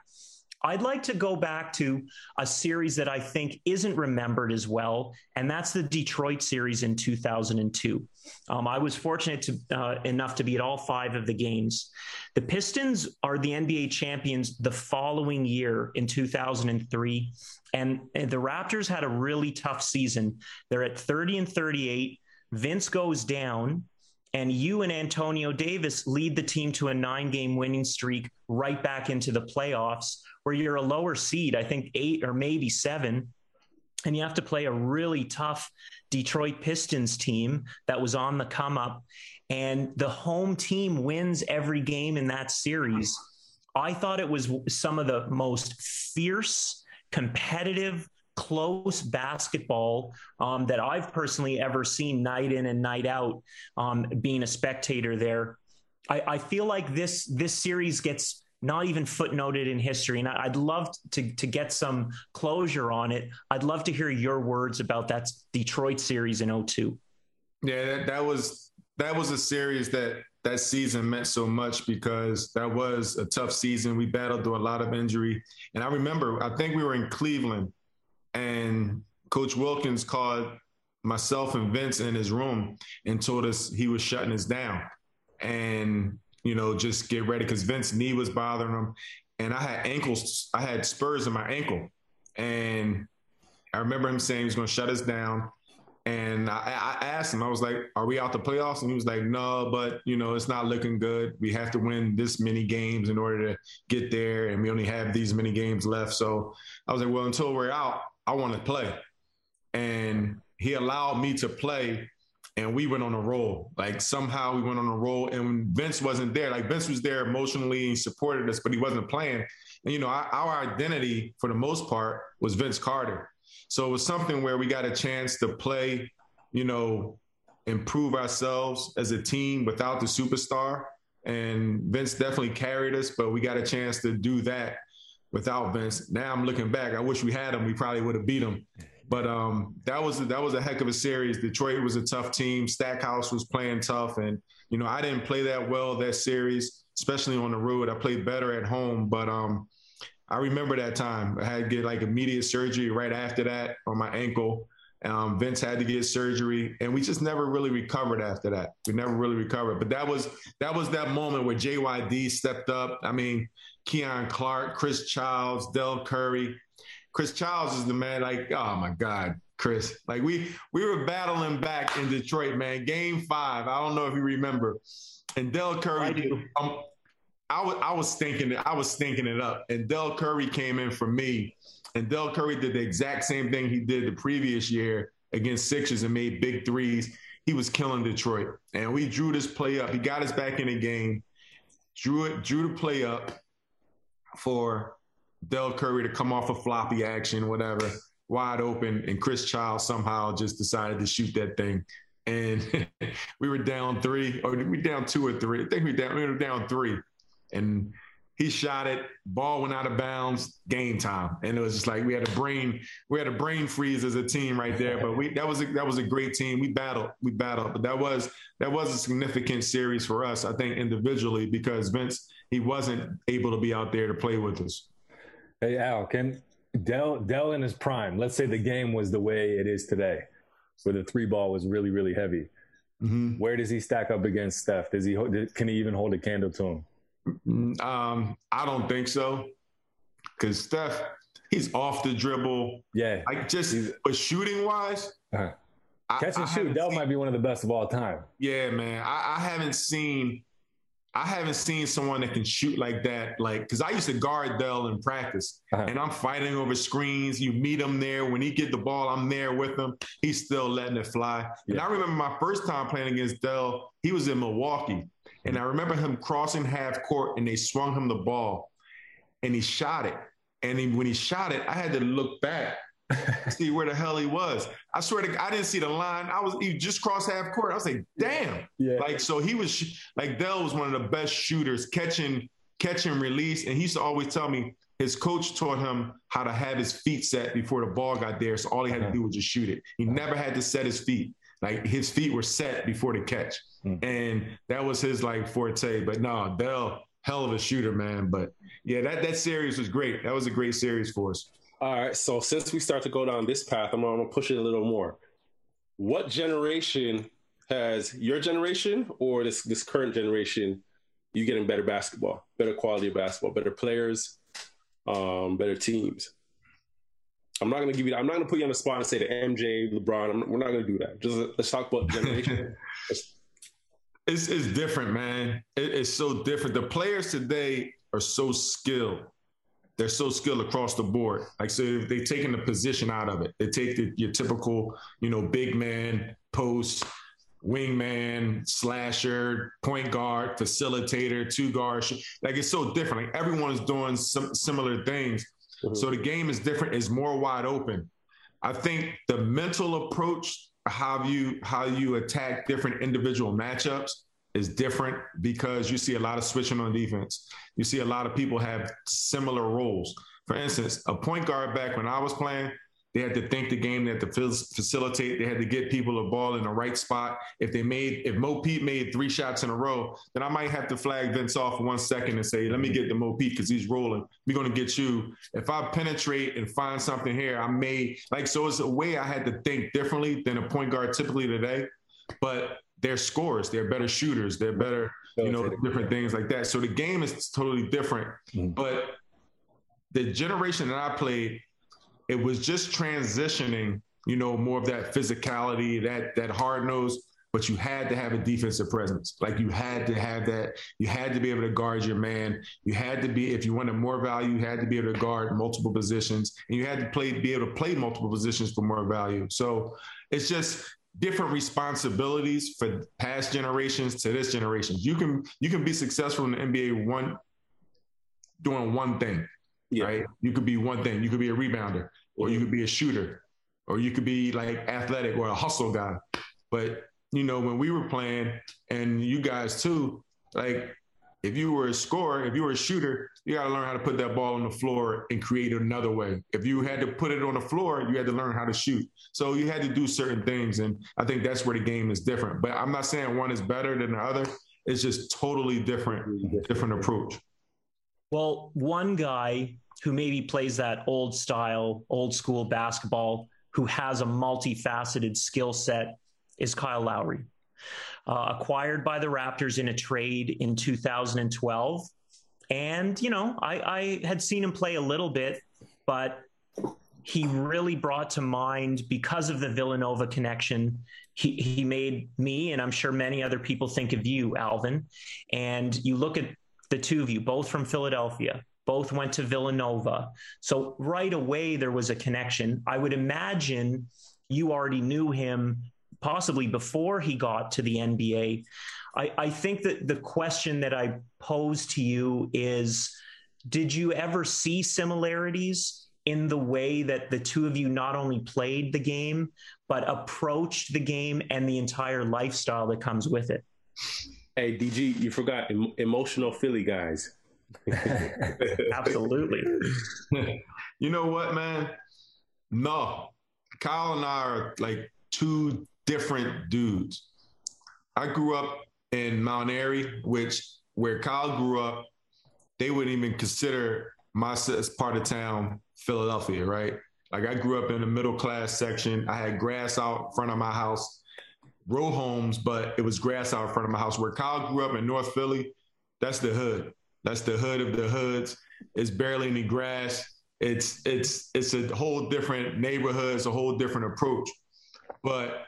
I'd like to go back to a series that I think isn't remembered as well, and that's the Detroit series in 2002. Um, I was fortunate to, uh, enough to be at all five of the games. The Pistons are the NBA champions the following year in 2003, and, and the Raptors had a really tough season. They're at 30 and 38. Vince goes down and you and Antonio Davis lead the team to a nine game winning streak right back into the playoffs where you're a lower seed, I think eight or maybe seven. And you have to play a really tough Detroit Pistons team that was on the come up. And the home team wins every game in that series. I thought it was some of the most fierce, competitive, close basketball um, that I've personally ever seen night in and night out. Um, being a spectator there, I, I, feel like this this series gets not even footnoted in history, and I'd love to to get some closure on it. I'd love to hear your words about that Detroit series in 02. Yeah, that, that was that was a series that that season meant so much because that was a tough season. We battled through a lot of injury. And I remember, I think we were in Cleveland and Coach Wilkens called myself and Vince in his room and told us he was shutting us down. And, you know, just get ready because Vince's knee was bothering him. And I had ankles, I had spurs in my ankle. And I remember him saying he was going to shut us down. And I, I, asked him, I was like, "Are we out the playoffs?" And he was like, "No, but you know, it's not looking good. We have to win this many games in order to get there, and we only have these many games left." So I was like, "Well, until we're out, I want to play. And he allowed me to play and we went on a roll. Like somehow we went on a roll and Vince wasn't there. Like Vince was there emotionally and supported us, but he wasn't playing. And you know, our, our, identity for the most part was Vince Carter. So it was something where we got a chance to play, you know, improve ourselves as a team without the superstar. And Vince definitely carried us, but we got a chance to do that without Vince. Now I'm looking back. I wish we had him. We probably would have beat him. But um, that was that was a heck of a series. Detroit was a tough team. Stackhouse was playing tough, and you know I didn't play that well that series, especially on the road. I played better at home, but um, I remember that time. I had to get like immediate surgery right after that on my ankle. Um, Vince had to get surgery, and we just never really recovered after that. We never really recovered. But that was that was that moment where JYD stepped up. I mean, Keon Clark, Chris Childs, Dell Curry. Chris Childs is the man. Like, oh my God, Chris. Like we we were battling back in Detroit, man. Game five. I don't know if you remember. And Dell Curry. I do. Um, I was I was thinking I was thinking it up, and Dell Curry came in for me, and Dell Curry did the exact same thing he did the previous year against Sixers and made big threes. He was killing Detroit, and we drew this play up. He got us back in the game, drew it, drew the play up, for Dell Curry to come off a floppy action, whatever, wide open, and Chris Child somehow just decided to shoot that thing. And *laughs* we were down three, or we down two or three. I think we down we were down three. And he shot it, ball went out of bounds, game time. And it was just like we had a brain, we had a brain freeze as a team right there. But we that was a that was a great team. We battled, we battled. But that was that was a significant series for us, I think, individually, because Vince he wasn't able to be out there to play with us. Hey Al, can Dell Del in his prime? Let's say the game was the way it is today, where the three ball was really really heavy. Mm-hmm. Where does he stack up against Steph? Does he can he even hold a candle to him? Mm, um, I don't think so, because Steph he's off the dribble. Yeah, like just but shooting wise. Uh-huh. Catch and shoot, Dell seen, might be one of the best of all time. Yeah, man. I, I haven't seen I haven't seen someone that can shoot like that. Like, because I used to guard Dell in practice, uh-huh. and I'm fighting over screens. You meet him there when he get the ball, I'm there with him. He's still letting it fly. Yeah. And I remember my first time playing against Dell. He was in Milwaukee, and I remember him crossing half court, and they swung him the ball, and he shot it. And he, when he shot it, I had to look back see where the hell he was. I swear to God, I didn't see the line. I was he just crossed half court. I was like, damn. Yeah. Like so he was like Dell was one of the best shooters, catching catch and release. And he used to always tell me his coach taught him how to have his feet set before the ball got there. So all he had to do was just shoot it. He never had to set his feet. Like his feet were set before the catch. Mm. And that was his like forte. But no, Bell, hell of a shooter, man. But yeah, that, that series was great. That was a great series for us. All right. So since we start to go down this path, I'm, gonna push it a little more. What generation has your generation or this this current generation you getting better basketball, better quality of basketball, better players, um, better teams? I'm not to give you. I'm not to put you on the spot and say the MJ, LeBron. I'm, we're not to do that. Just let's talk about generation. *laughs* it's, it's different, man. It, it's so different. The players today are so skilled. They're so skilled across the board. Like so, they've taken the position out of it. They take the, your typical, you know, big man, post, wingman, slasher, point guard, facilitator, two guard. Like it's so different. Like everyone's doing some similar things Mm-hmm. So the game is different, it's more wide open. I think the mental approach, how you how you attack different individual matchups is different because you see a lot of switching on defense. You see a lot of people have similar roles. For instance, a point guard back when I was playing, they had to think the game, they had to facilitate, they had to get people the ball in the right spot. If they made, if Mo Pete made three shots in a row, then I might have to flag Vince off one second and say, let me get the Mo Pete because he's rolling. We're going to get you. If I penetrate and find something here, I may, like, so it's a way I had to think differently than a point guard typically today. But they're scorers, they're better shooters, they're better, you know, different things like that. So the game is totally different. Mm-hmm. But the generation that I played, it was just transitioning, you know, more of that physicality, that that hard nose. But you had to have a defensive presence. Like you had to have that. You had to be able to guard your man. You had to be, if you wanted more value, you had to be able to guard multiple positions, and you had to play, be able to play multiple positions for more value. So it's just different responsibilities for past generations to this generation. You can you can be successful in the NBA one doing one thing. Yeah. Right? You could be one thing. You could be a rebounder or you could be a shooter, or you could be like athletic or a hustle guy. But you know, when we were playing, and you guys too, like if you were a scorer, if you were a shooter, you got to learn how to put that ball on the floor and create another way. If you had to put it on the floor, you had to learn how to shoot. So you had to do certain things. And I think that's where the game is different. But I'm not saying one is better than the other. It's just totally different, different approach. Well, one guy who maybe plays that old style, old school basketball, who has a multifaceted skill set, is Kyle Lowry. Uh, acquired by the Raptors in a trade in 2012. And, you know, I, I had seen him play a little bit, but he really brought to mind because of the Villanova connection. He, he made me, and I'm sure many other people think of you, Alvin. And you look at the two of you, both from Philadelphia, both went to Villanova. So right away, there was a connection. I would imagine you already knew him possibly before he got to the NBA. I, I think that the question that I pose to you is Did you ever see similarities in the way that the two of you not only played the game, but approached the game and the entire lifestyle that comes with it? Hey, DG, you forgot em- emotional Philly guys. *laughs* Absolutely. *laughs* you know what, man? No. Kyle and I are like two different dudes. I grew up in Mount Airy, which where Kyle grew up, they wouldn't even consider my part of town Philadelphia, right? Like I grew up in the middle class section. I had grass out in front of my house, row homes, but it was grass out in front of my house. Where Kyle grew up in North Philly, that's the hood. That's the hood of the hoods. It's barely any grass. It's it's it's a whole different neighborhood. It's a whole different approach. But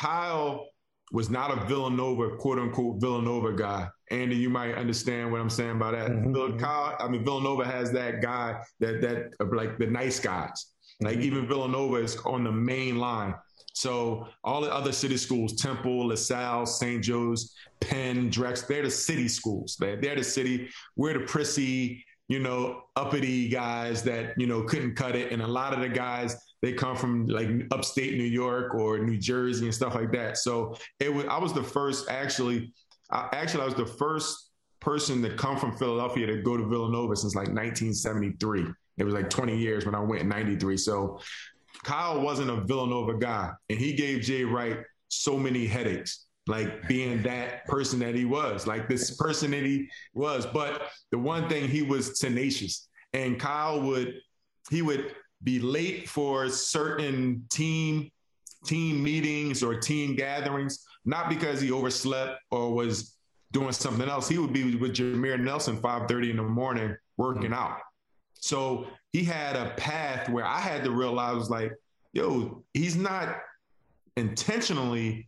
Kyle was not a Villanova, quote unquote Villanova guy. Andy, you might understand what I'm saying by that. Mm-hmm. Kyle, I mean Villanova has that guy that that like the nice guys. Like mm-hmm. even Villanova is on the main line. So all the other city schools, Temple, La Salle, St. Joe's, Penn, Drex, they're the city schools. They're, they're the city. We're the prissy, you know, uppity guys that, you know, couldn't cut it. And a lot of the guys, they come from like upstate New York or New Jersey and stuff like that. So it was, I was the first actually, I, actually, I was the first person to come from Philadelphia to go to Villanova since like 1973. It was like 20 years when I went in 93. So Kyle wasn't a Villanova guy, and he gave Jay Wright so many headaches, like being that person that he was, like this person that he was. But the one thing he was tenacious, and Kyle would he would be late for certain team team meetings or team gatherings, not because he overslept or was doing something else. He would be with Jameer Nelson 5:30 in the morning working out. So he had a path where I had to realize, like, yo, he's not intentionally,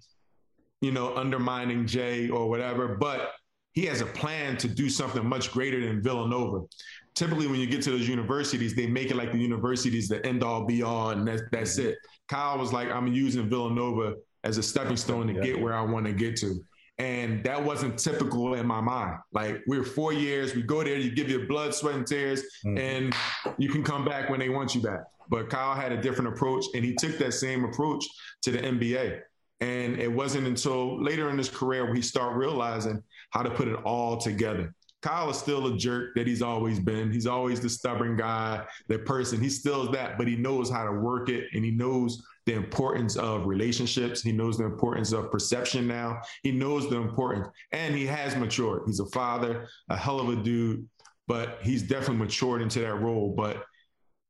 you know, undermining Jay or whatever, but he has a plan to do something much greater than Villanova. Typically, when you get to those universities, they make it like the universities the end all be all, and that's, that's it. Kyle was like, I'm using Villanova as a stepping stone to get where I want to get to. And that wasn't typical in my mind. Like we're four years, we go there, you give your blood, sweat, and tears, mm. and you can come back when they want you back. But Kyle had a different approach, and he took that same approach to the NBA. And it wasn't until later in his career where he started realizing how to put it all together. Kyle is still a jerk that he's always been. He's always the stubborn guy, that person. He still that, but he knows how to work it and he knows the importance of relationships. He knows the importance of perception now. He knows the importance and he has matured. He's a father, a hell of a dude, but he's definitely matured into that role. But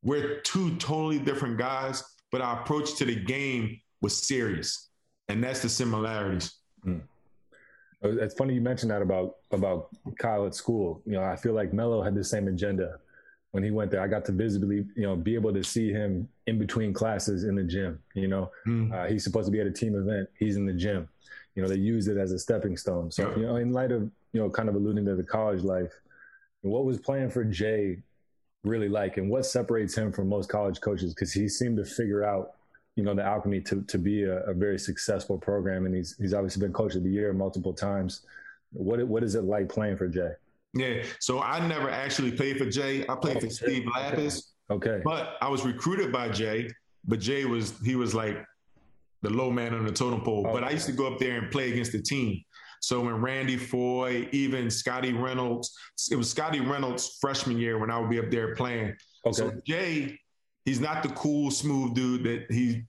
we're two totally different guys, but our approach to the game was serious. And that's the similarities. Mm. It's funny you mentioned that about about Kyle at school. You know, I feel like Melo had the same agenda when he went there. I got to visibly, you know, be able to see him in between classes in the gym. You know, mm. uh, he's supposed to be at a team event. He's in the gym. You know, they use it as a stepping stone. So, yeah. you know, in light of you know, kind of alluding to the college life, what was playing for Jay really like, and what separates him from most college coaches? Because he seemed to figure out you know the alchemy to to be a, a, very successful program, and he's he's obviously been coach of the year multiple times. What what is it like playing for Jay? Yeah, so I never actually played for Jay. I played for Steve Lappas. Okay. But I was recruited by Jay, but Jay was he was like the low man on the totem pole. Oh, but I used to go up there and play against the team. So when Randy Foye, even Scottie Reynolds, it was Scottie Reynolds' freshman year when I would be up there playing. Okay. So Jay he's not the cool, smooth dude that he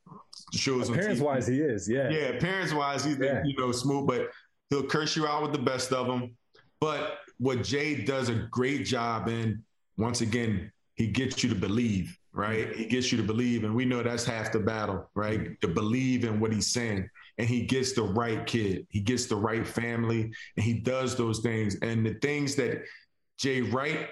shows. Appearance wise, he is. Yeah. Yeah. Appearance wise, he's yeah. you know smooth, but he'll curse you out with the best of them. But what Jay does a great job in, once again, he gets you to believe, right? He gets you to believe, and we know that's half the battle, right? To believe in what he's saying. And he gets the right kid, he gets the right family, and he does those things. And the things that Jay Wright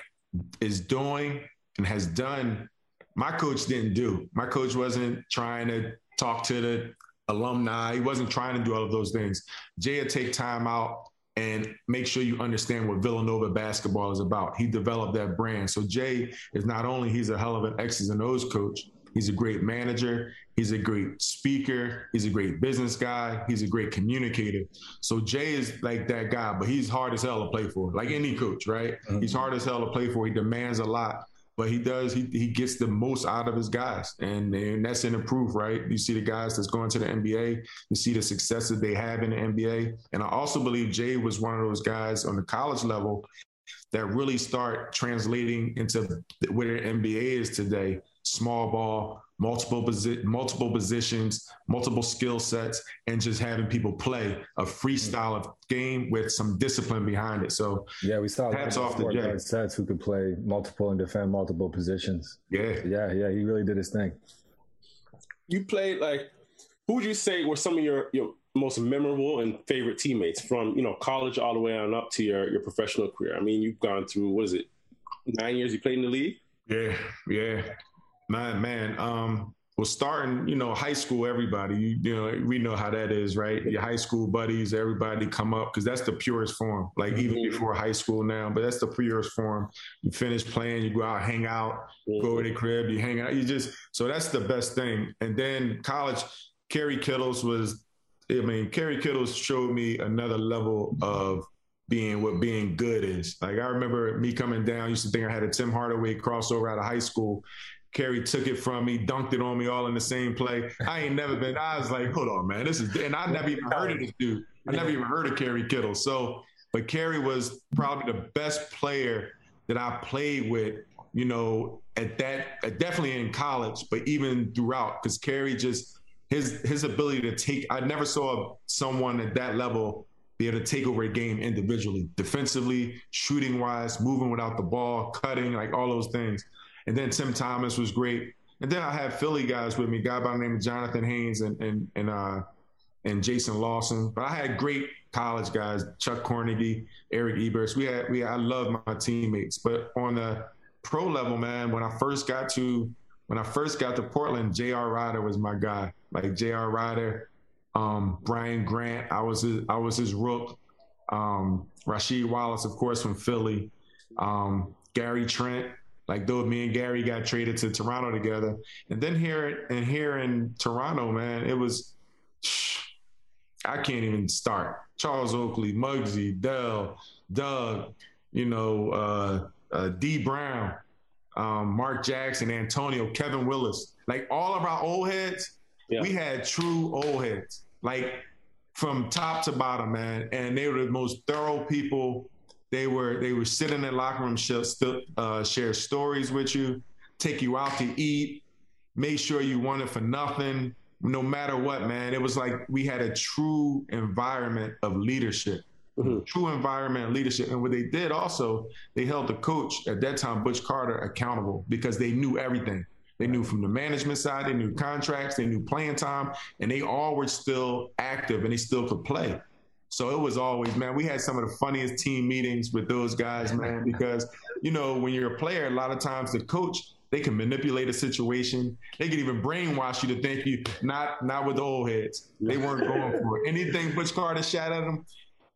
is doing and has done my coach didn't do. My coach wasn't trying to talk to the alumni. He wasn't trying to do all of those things. Jay would take time out and make sure you understand what Villanova basketball is about. He developed that brand. So Jay is not only he's a hell of an X's and O's coach, he's a great manager, he's a great speaker, he's a great business guy, he's a great communicator. So Jay is like that guy, but he's hard as hell to play for, like any coach, right? Mm-hmm. He's hard as hell to play for. He demands a lot but he does he he gets the most out of his guys. And, and that's in the proof right? You see the guys that's going to the nba you see the success that they have in the nba and i also believe jay was one of those guys on the college level that really start translating into where the nba is today small ball multiple posi- multiple positions, multiple skill sets, and just having people play a freestyle of game with some discipline behind it. So yeah, we saw hats off to Jay. Sets who could play multiple and defend multiple positions. Yeah, yeah, yeah. He really did his thing. You played like who would you say were some of your your most memorable and favorite teammates from you know college all the way on up to your your professional career? I mean, you've gone through what is it nine years you played in the league? Yeah, yeah. Man, man. Um, well, starting, you know, high school, everybody, you, you, know, we know how that is, right? Your high school buddies, everybody come up because that's the purest form. Like mm-hmm. even before high school now, but that's the purest form. You finish playing, you go out, hang out, mm-hmm. go to the crib, you hang out. You just so that's the best thing. And then college, Kerry Kittles was, I mean, Kerry Kittles showed me another level of being what being good is. Like I remember me coming down, used to think I had a Tim Hardaway crossover out of high school, Kerry took it from me, dunked it on me all in the same play. I ain't never been. I was like, hold on, man, this is. And I never even heard of this dude. I never even heard of Kerry Kittle. So but Kerry was probably the best player that I played with, you know, at that, definitely in college, but even throughout, because Kerry just, his, his ability to take, I never saw someone at that level be able to take over a game individually, defensively, shooting wise, moving without the ball, cutting, like all those things. And then Tim Thomas was great. And then I had Philly guys with me, guy by the name of Jonathan Haynes and and and uh and Jason Lawson. But I had great college guys, Chuck Kornegay, Eric Eberz. We had we I love my teammates. But on the pro level, man, when I first got to when I first got to Portland, J.R. Rider was my guy. Like J.R. Rider, um, Brian Grant, I was his, I was his rook. Um, Rasheed Wallace, of course, from Philly. Um, Gary Trent, like though me and Gary got traded to Toronto together, and then here and here in Toronto, man, it was I can't even start. Charles Oakley, Muggsy, Dell, Doug, you know, uh, uh, Dee Brown, um, Mark Jackson, Antonio, Kevin Willis, like all of our old heads yeah. we had true old heads, like from top to bottom, man. And they were the most thorough people. They were they were sit in the locker room, share, uh, share stories with you, take you out to eat, make sure you wanted for nothing, no matter what, man. It was like we had a true environment of leadership. Mm-hmm. True environment of leadership. And what they did also, they held the coach at that time, Butch Carter, accountable because they knew everything. They knew from the management side, they knew contracts, they knew playing time, and they all were still active and they still could play. So it was always, man, we had some of the funniest team meetings with those guys, man, because, you know, when you're a player, a lot of times the coach, they can manipulate a situation. They can even brainwash you to think you not not with the old heads. They weren't going for it. Anything Butch Carter shot at them,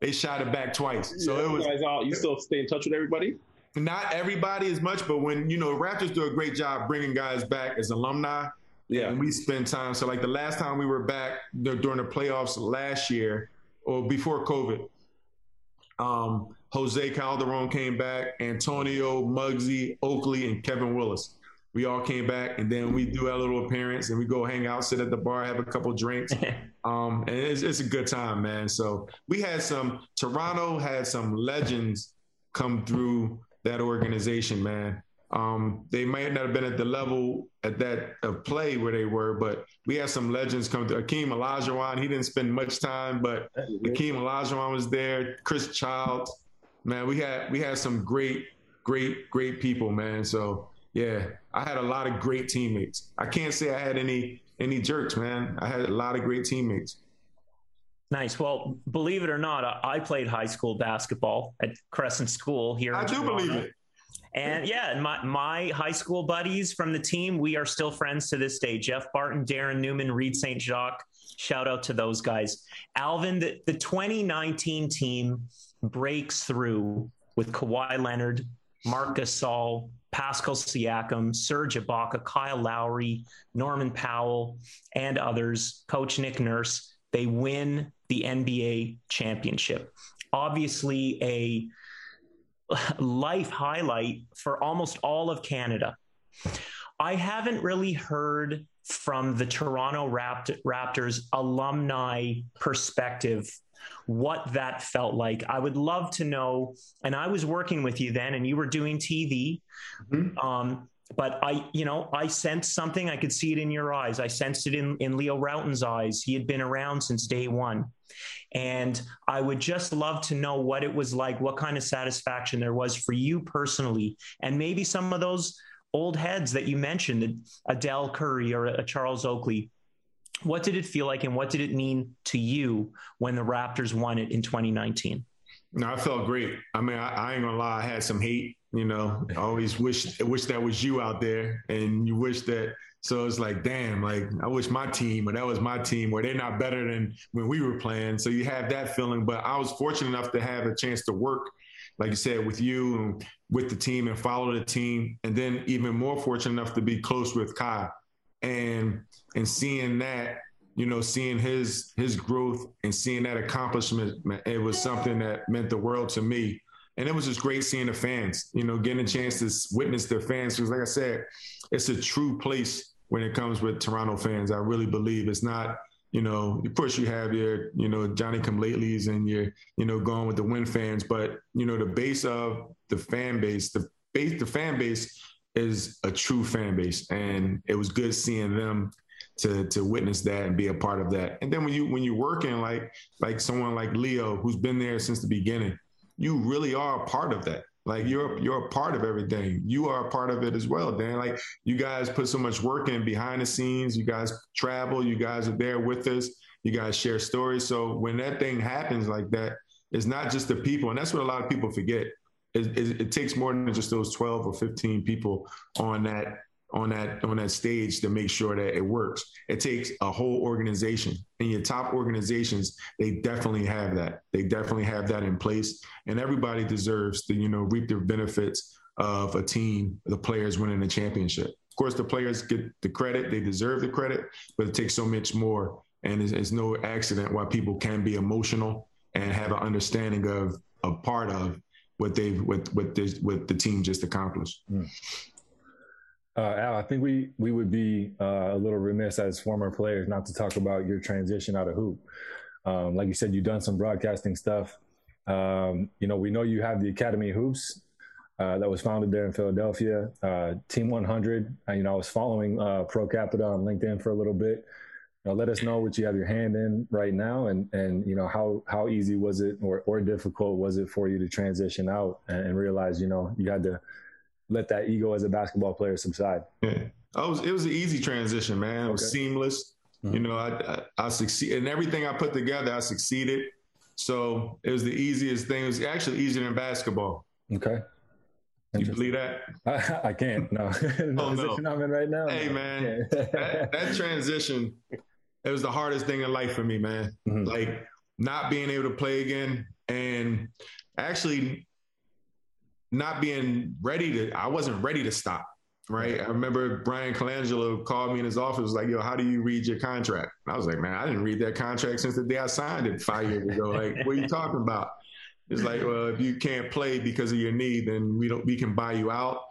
they shot it back twice. So yeah, it was. You, guys all, you still stay in touch with everybody? not everybody as much, but when you know Raptors do a great job bringing guys back as alumni. Yeah, and we spend time. So like the last time we were back during the playoffs last year or before COVID, um, Jose Calderon came back, Antonio, Muggsy, Oakley, and Kevin Willis. We all came back, and then we do our little appearance, and we go hang out, sit at the bar, have a couple drinks, *laughs* um, and it's, it's a good time, man. So we had some. Toronto had some legends come through that organization, man. Um, they might not have been at the level at that of play where they were, but we had some legends come to Akeem Olajuwon. He didn't spend much time, but Akeem Olajuwon was there. Chris Childs, man, we had we had some great, great, great people, man. So yeah, I had a lot of great teammates. I can't say I had any any jerks, man. I had a lot of great teammates. Nice. Well, believe it or not, I played high school basketball at Crescent School here. I do Toronto. believe it. And yeah, my, my high school buddies from the team, we are still friends to this day. Jeff Barton, Darren Newman, Reed St. Jacques. Shout out to those guys. Alvin, the, the 2019 team breaks through with Kawhi Leonard, Marcus Gasol, Pascal Siakam, Serge Ibaka, Kyle Lowry, Norman Powell, and others. Coach Nick Nurse. They win the NBA championship. Obviously, a life highlight for almost all of Canada. I haven't really heard from the Toronto Rapt- Raptors alumni perspective what that felt like. I would love to know. And I was working with you then, and you were doing TV. Mm-hmm. Um, but I, you know, I sensed something. I could see it in your eyes. I sensed it in, in Leo Rautins' eyes. He had been around since day one. And I would just love to know what it was like, what kind of satisfaction there was for you personally, and maybe some of those old heads that you mentioned, a Dell Curry or a Charles Oakley. What did it feel like, and what did it mean to you when the Raptors won it in 2019? No, I felt great. I mean, I, I ain't gonna lie, I had some hate you know, I always wish wish that was you out there, and you wish that. So it's like, damn, like I wish my team or that was my team, where they're not better than when we were playing. So you have that feeling. But I was fortunate enough to have a chance to work, like you said, with you and with the team and follow the team, and then even more fortunate enough to be close with Kai, and and seeing that you know, seeing his his growth and seeing that accomplishment, it was something that meant the world to me and it was just great seeing the fans, you know, getting a chance to witness their fans. Because, like I said, it's a true place when it comes with Toronto fans. I really believe it's not, you know, of course you have your, you know, Johnny come latelys and you're, you know, going with the win fans, but you know, the base of the fan base, the base, the fan base is a true fan base. And it was good seeing them to to witness that and be a part of that. And then when you when you're working like like someone like Leo, who's been there since the beginning, you really are a part of that. Like you're you're a part of everything. You are a part of it as well, Dan. Like you guys put so much work in behind the scenes. You guys travel. You guys are there with us. You guys share stories. So when that thing happens like that, it's not just the people, and that's what a lot of people forget. It, it, it takes more than just those twelve or fifteen people on that on that on that stage to make sure that it works. It takes a whole organization. And your top organizations, they definitely have that. They definitely have that in place. And everybody deserves to, you know, reap the benefits of a team, the players winning a championship. Of course, the players get the credit, they deserve the credit, but it takes so much more. And it's, it's no accident why people can be emotional and have an understanding of a part of what they've what what this what the team just accomplished. Mm. Uh, Al, I think we we would be uh, a little remiss as former players not to talk about your transition out of hoop. Um, like you said, you've done some broadcasting stuff. Um, you know, we know you have the Academy Hoops uh, that was founded there in Philadelphia. Uh, Team 100. Uh, you know, I was following uh, Pro Capita on LinkedIn for a little bit. You know, let us know what you have your hand in right now, and and you know how how easy was it or or difficult was it for you to transition out and, and realize you know you had to let that ego as a basketball player subside? Yeah. I was, it was an easy transition, man. It was okay. seamless. Mm-hmm. You know, I, I, I succeed and everything I put together, I succeeded. So it was the easiest thing. It was actually easier than basketball. Okay. You believe that? I, *laughs* I can't. No. *laughs* the oh, position no. I'm in right now. Hey, man, that, that, transition, it was the hardest thing in life for me, man. Mm-hmm. Like not being able to play again and actually not being ready to, I wasn't ready to stop. Right. I remember Bryan Colangelo called me in his office, was like, yo, how do you read your contract? And I was like, man, I didn't read that contract since the day I signed it five years ago. Like, what are you talking about? It's like, well, if you can't play because of your knee, then we don't, we can buy you out.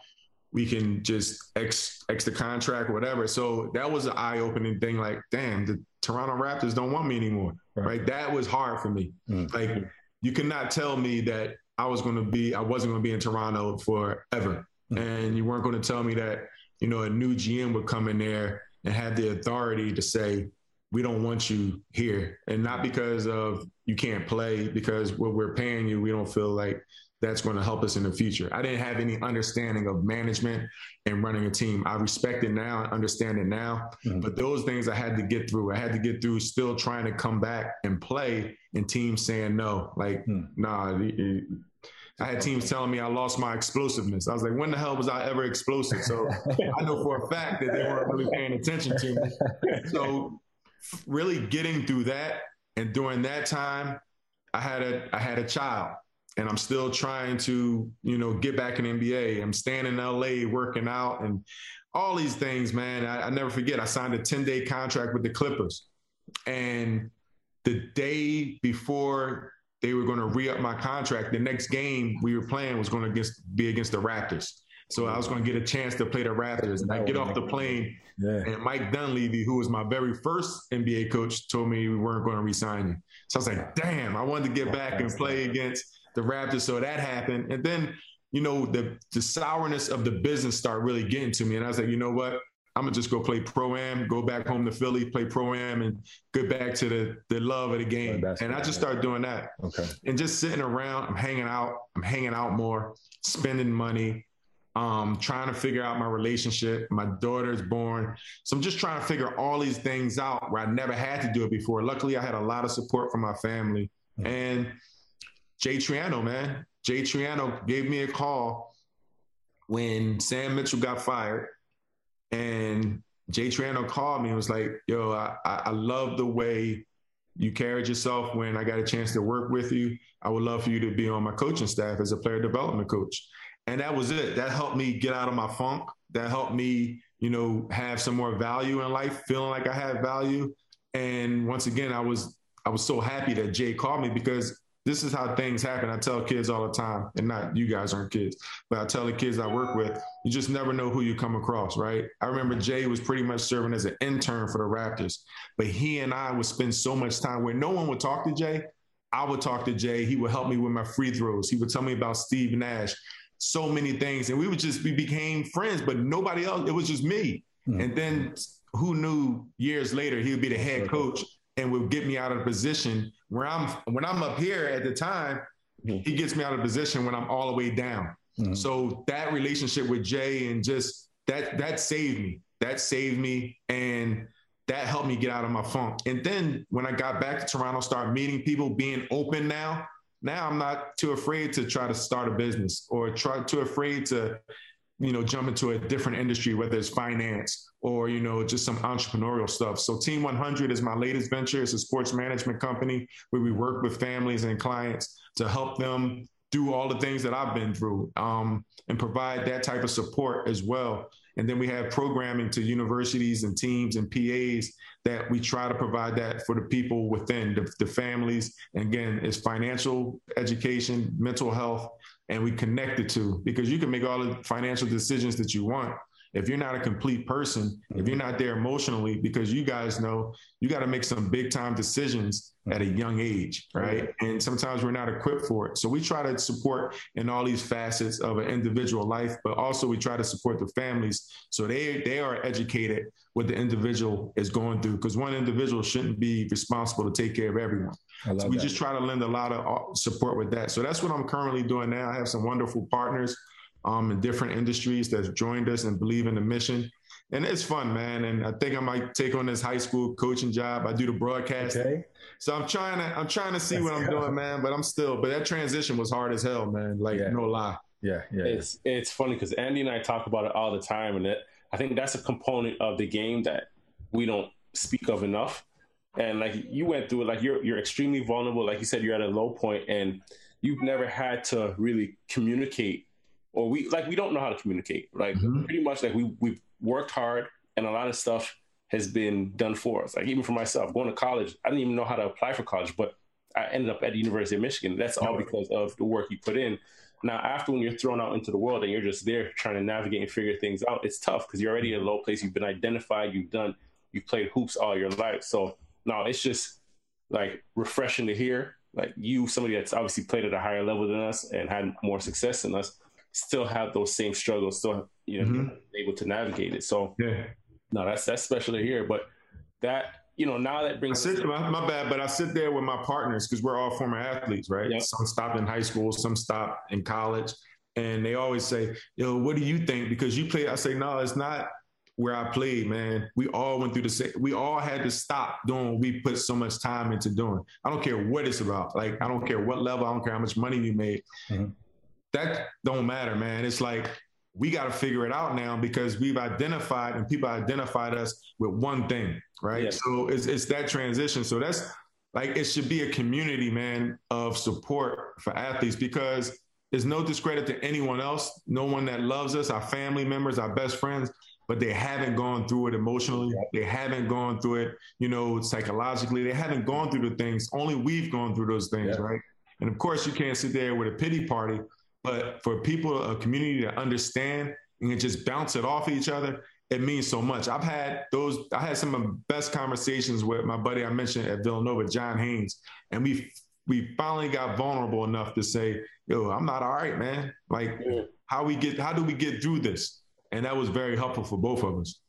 We can just X, X the contract, whatever. So that was an eye opening thing. Like, damn, the Toronto Raptors don't want me anymore. Right. right? That was hard for me. Mm-hmm. Like, you cannot tell me that I was going to be, I wasn't going to be in Toronto forever. Mm-hmm. And you weren't going to tell me that, you know, a new GM would come in there and have the authority to say, we don't want you here. And not because of you can't play, because what we're paying you, we don't feel like that's going to help us in the future. I didn't have any understanding of management and running a team. I respect it now and understand it now. Mm-hmm. But those things I had to get through. I had to get through still trying to come back and play and teams saying no. Like, mm-hmm. nah, I had teams telling me I lost my explosiveness. I was like, when the hell was I ever explosive? So *laughs* I know for a fact that they weren't really paying attention to me. So really getting through that and during that time, I had a I had a child and I'm still trying to, you know, get back in NBA. I'm staying in LA working out and all these things, man. I, I never forget. I signed a 10 day contract with the Clippers. And the day before they were going to re up my contract, the next game we were playing was going to against, be against the Raptors. So I was going to get a chance to play the Raptors. And I get off the plane, yeah. and Mike Dunleavy, who was my very first NBA coach, told me we weren't going to resign you. So I was like, damn, I wanted to get back and play against the Raptors. So that happened. And then, you know, the the sourness of the business started really getting to me. And I was like, you know what? I'm gonna just go play pro am, go back home to Philly, play pro am, and get back to the the love of the game. and I just started doing that. Okay. And just sitting around, I'm hanging out, I'm hanging out more, spending money, um, trying to figure out my relationship. My daughter's born. So I'm just trying to figure all these things out where I never had to do it before. Luckily, I had a lot of support from my family. Mm-hmm. And Jay Triano, man. Jay Triano gave me a call when Sam Mitchell got fired. And Jay Triano called me and was like, yo, I, I love the way you carried yourself when I got a chance to work with you. I would love for you to be on my coaching staff as a player development coach. And that was it. That helped me get out of my funk. That helped me, you know, have some more value in life, feeling like I had value. And once again, I was I was so happy that Jay called me because this is how things happen. I tell kids all the time, and not you guys aren't kids, but I tell the kids I work with, you just never know who you come across, right? I remember Jay was pretty much serving as an intern for the Raptors, but he and I would spend so much time where no one would talk to Jay. I would talk to Jay. He would help me with my free throws. He would tell me about Steve Nash, so many things. And we would just, we became friends, but nobody else, it was just me. Mm-hmm. And then who knew years later he would be the head coach and would get me out of the position where I'm when I'm up here at the time, mm-hmm. he gets me out of position when I'm all the way down. Mm-hmm. So that relationship with Jay and just that that saved me. That saved me and that helped me get out of my funk. And then when I got back to Toronto, start meeting people, being open now. Now I'm not too afraid to try to start a business or try too afraid to you know, jump into a different industry, whether it's finance or, you know, just some entrepreneurial stuff. So Team 100 is my latest venture. It's a sports management company where we work with families and clients to help them do all the things that I've been through um, and provide that type of support as well. And then we have programming to universities and teams and PAs that we try to provide that for the people within the, the families. And again, it's financial education, mental health, and we connect the two because you can make all the financial decisions that you want. If you're not a complete person if you're not there emotionally because you guys know you got to make some big time decisions at a young age right and sometimes we're not equipped for it so we try to support in all these facets of an individual life but also we try to support the families so they they are educated what the individual is going through because one individual shouldn't be responsible to take care of everyone so we that. just try to lend a lot of uh, support with that. So that's what I'm currently doing now. I have some wonderful partners um, in different industries that's joined us and believe in the mission. And it's fun, man. And I think I might take on this high school coaching job. I do the broadcast. Okay. So I'm trying to I'm trying to see what I'm doing, man. But I'm still. But that transition was hard as hell, man. Like yeah. no lie. Yeah, yeah. It's it's funny because Andy and I talk about it all the time, and it, I think that's a component of the game that we don't speak of enough and like you went through it like you're you're extremely vulnerable like you said you're at a low point and you've never had to really communicate or we like we don't know how to communicate. Like mm-hmm. pretty much like we we've worked hard and a lot of stuff has been done for us. Like even for myself going to college i didn't even know how to apply for college but i ended up at the university of michigan. That's all because of the work you put in. Now after when you're thrown out into the world and you're just there trying to navigate and figure things out it's tough because you're already in a low place. You've been identified. You've done you've played hoops all your life. So now it's just like refreshing to hear. Like you, somebody that's obviously played at a higher level than us and had more success than us, still have those same struggles, still you know mm-hmm. able to navigate it. So yeah, no, that's that's special to hear. But that you know now that brings sit, my, my, bad, but I sit there with my partners because we're all former athletes, right? Yep. Some stopped in high school, some stopped in college, and they always say, "Yo, what do you think?" Because you play, I say, "No, it's not." where I played, man, we all went through the same. We all had to stop doing what we put so much time into doing. I don't care what it's about. Like I don't care what level. I don't care how much money you made. Mm-hmm. That don't matter, man. It's like we got to figure it out now because we've identified and people identified us with one thing, right? Yeah. So it's it's that transition. So that's like it should be a community, man, of support for athletes because there's no discredit to anyone else. No one that loves us, our family members, our best friends but they haven't gone through it emotionally. They haven't gone through it, you know, psychologically. They haven't gone through the things. Only we've gone through those things, yeah. right? And of course, you can't sit there with a pity party. But for people, a community to understand and just bounce it off each other, it means so much. I've had those. I had some of the best conversations with my buddy I mentioned at Villanova, John Haynes, and we we finally got vulnerable enough to say, "Yo, I'm not all right, man. Like, how we get? How do we get through this?" and that was very helpful for both of us.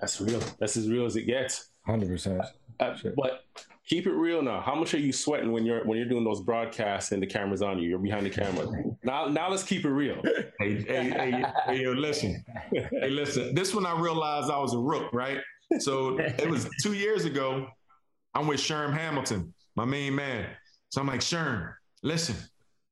That's real. That's as real as it gets. Hundred percent. Uh, but keep it real now. How much are you sweating when you're when you're doing those broadcasts and the camera's on you? You're behind the camera. Now, now let's keep it real. *laughs* Hey, hey, hey, hey yo, listen. Hey, listen. This one I realized I was a rook, right? So it was two years ago. I'm with Sherm Hamilton, my main man. So I'm like, Sherm, listen,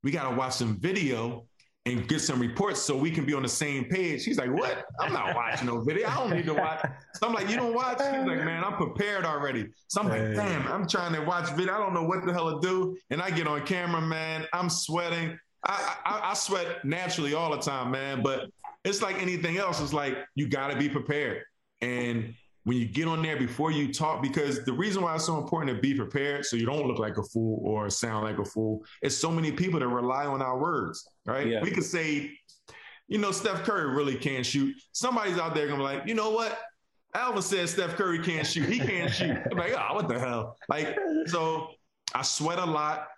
we gotta watch some video and get some reports so we can be on the same page. He's like, What? I'm not watching no video. I don't need to watch. So I'm like, You don't watch? He's like, Man, I'm prepared already. So I'm like, Damn, I'm trying to watch video. I don't know what the hell to do. And I get on camera, man. I'm sweating. I, I, I sweat naturally all the time, man. But it's like anything else. It's like you got to be prepared. And when you get on there before you talk, because the reason why it's so important to be prepared so you don't look like a fool or sound like a fool, is so many people that rely on our words, right? Yeah. We could say, you know, Steph Curry really can't shoot. Somebody's out there gonna be like, you know what? Alvin said Steph Curry can't shoot. He can't shoot. *laughs* I'm like, oh, what the hell? Like, so I sweat a lot,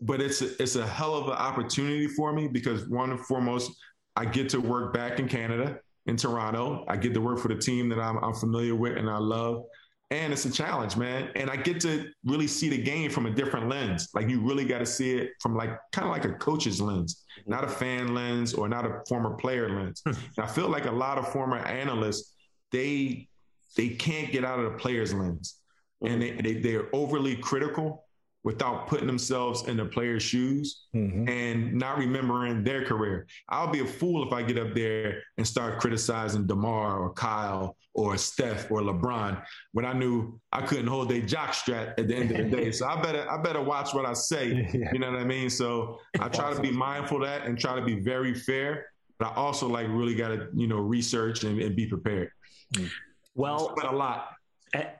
but it's a, it's a hell of an opportunity for me because one and foremost, I get to work back in Canada in Toronto. I get to work for the team that I'm, I'm familiar with and I love. And it's a challenge, man. And I get to really see the game from a different lens. Like you really got to see it from like kind of like a coach's lens, not a fan lens or not a former player lens. Hmm. and I feel like a lot of former analysts, they they can't get out of the player's lens. And hmm. they, they they're overly critical without putting themselves in the player's shoes Mhm. and not remembering their career. I'll be a fool if I get up there and start criticizing DeMar or Kyle or Steph or LeBron when I knew I couldn't hold their jock strap at the end of the day. So I better I better watch what I say. *laughs* Yeah. You know what I mean? So I try to be mindful of that and try to be very fair. But I also like really got to you know research and, and be prepared. Well, But a lot.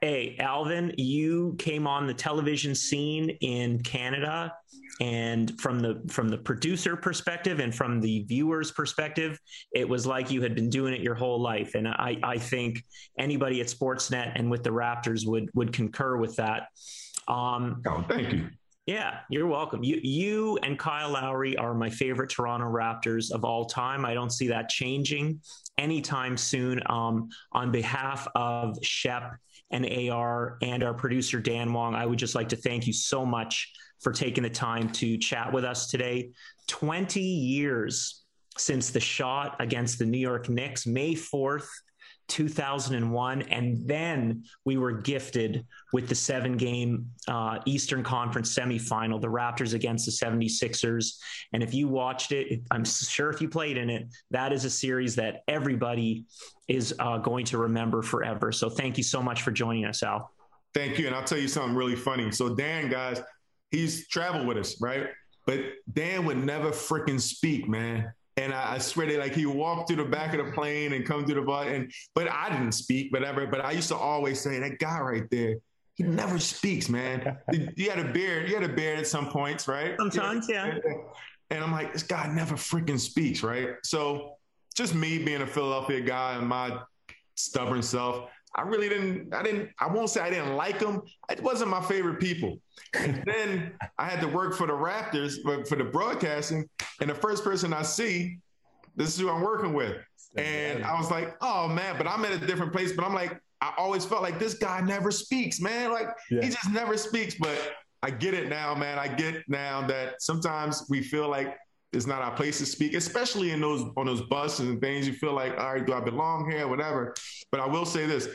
Hey, Alvin, you came on the television scene in Canada and from the from the producer perspective and from the viewer's perspective, it was like you had been doing it your whole life. And I, I think anybody at Sportsnet and with the Raptors would would concur with that. Um, Oh, thank you. yeah, you're welcome. You you and Kyle Lowry are my favorite Toronto Raptors of all time. I don't see that changing anytime soon. Um, on behalf of Shep and AR and our producer Dan Wong, I would just like to thank you so much for taking the time to chat with us today. 20 years since the shot against the New York Knicks, May 4th, 2001. And then we were gifted with the seven game uh, Eastern Conference semifinal, the Raptors against the 76ers. And if you watched it, I'm sure if you played in it, that is a series that everybody is uh, going to remember forever. So thank you so much for joining us, Al. Thank you. And I'll tell you something really funny. So Dan, guys, he's traveled with us, right? But Dan would never freaking speak, man. And I, I swear that like he walked through the back of the plane and come through the bus. And but I didn't speak, whatever. But I used to always say that guy right there, he never speaks, man. *laughs* you had a beard, you had a beard at some points, right? Sometimes, yeah. And I'm like, this guy never freaking speaks, right? So just me being a Philadelphia guy and my stubborn self, I really didn't, I didn't, I won't say I didn't like them. It wasn't my favorite people. And *laughs* then I had to work for the Raptors, but for the broadcasting. And the first person I see, this is who I'm working with. And I was like, oh man, but I'm at a different place. But I'm like, I always felt like this guy never speaks, man. Like Yeah. he just never speaks. But I get it now, man. I get now that sometimes we feel like it's not our place to speak, especially in those on those buses and things. You feel like, all right, do I belong here? Whatever. But I will say this.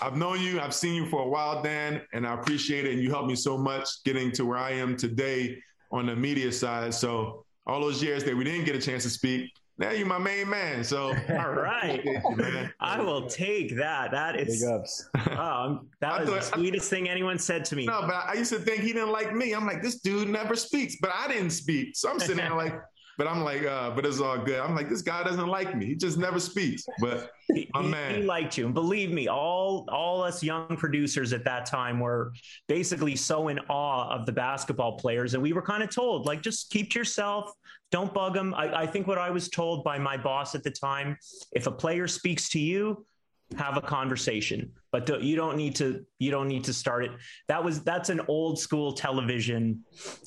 I've known you, I've seen you for a while, Dan, and I appreciate it. And you helped me so much getting to where I am today on the media side. So all those years that we didn't get a chance to speak, now you're my main man. So *laughs* All right. *laughs* You, man. I will take that. That is Big ups. *laughs* that I was the thought- sweetest thing anyone said to me. No, but I used to think he didn't like me. I'm like, this dude never speaks, but I didn't speak. So I'm sitting there like, but I'm like, uh, but it's all good. I'm like, this guy doesn't like me. He just never speaks. But he, My he- man. he liked you, and believe me, all all us young producers at that time were basically so in awe of the basketball players, and we were kind of told like, just keep to yourself, don't bug them. I, I think what I was told by my boss at the time: if a player speaks to you, have a conversation, but do, you don't need to you don't need to start it. That was that's an old school television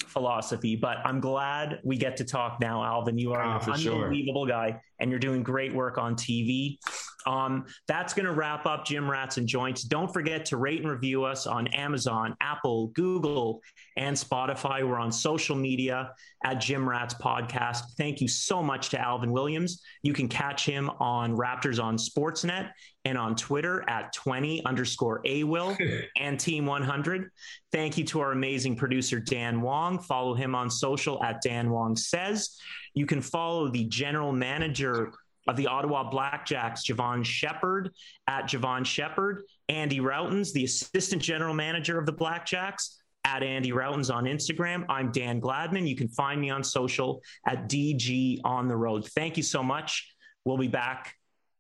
philosophy, but I'm glad we get to talk now, Alvin. You are Ah, an for sure. unbelievable guy, and you're doing great work on TV. Um, that's going to wrap up Gym Rats and Joints. Don't forget to rate and review us on Amazon, Apple, Google, and Spotify. We're on social media at Gym Rats Podcast. Thank you so much to Alvin Williams. You can catch him on Raptors on Sportsnet and on Twitter at 20 underscore A Will *laughs* and Team 100. Thank you to our amazing producer, Dan Wong. Follow him on social at Dan Wong Says. You can follow the general manager of the Ottawa Blackjacks, Jevohn Shepard at Jevohn Shepard, Andy Rautins, the assistant general manager of the Blackjacks at Andy Rautins on Instagram. I'm Dan Gladman. You can find me on social at DG on the road. Thank you so much. We'll be back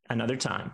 another time.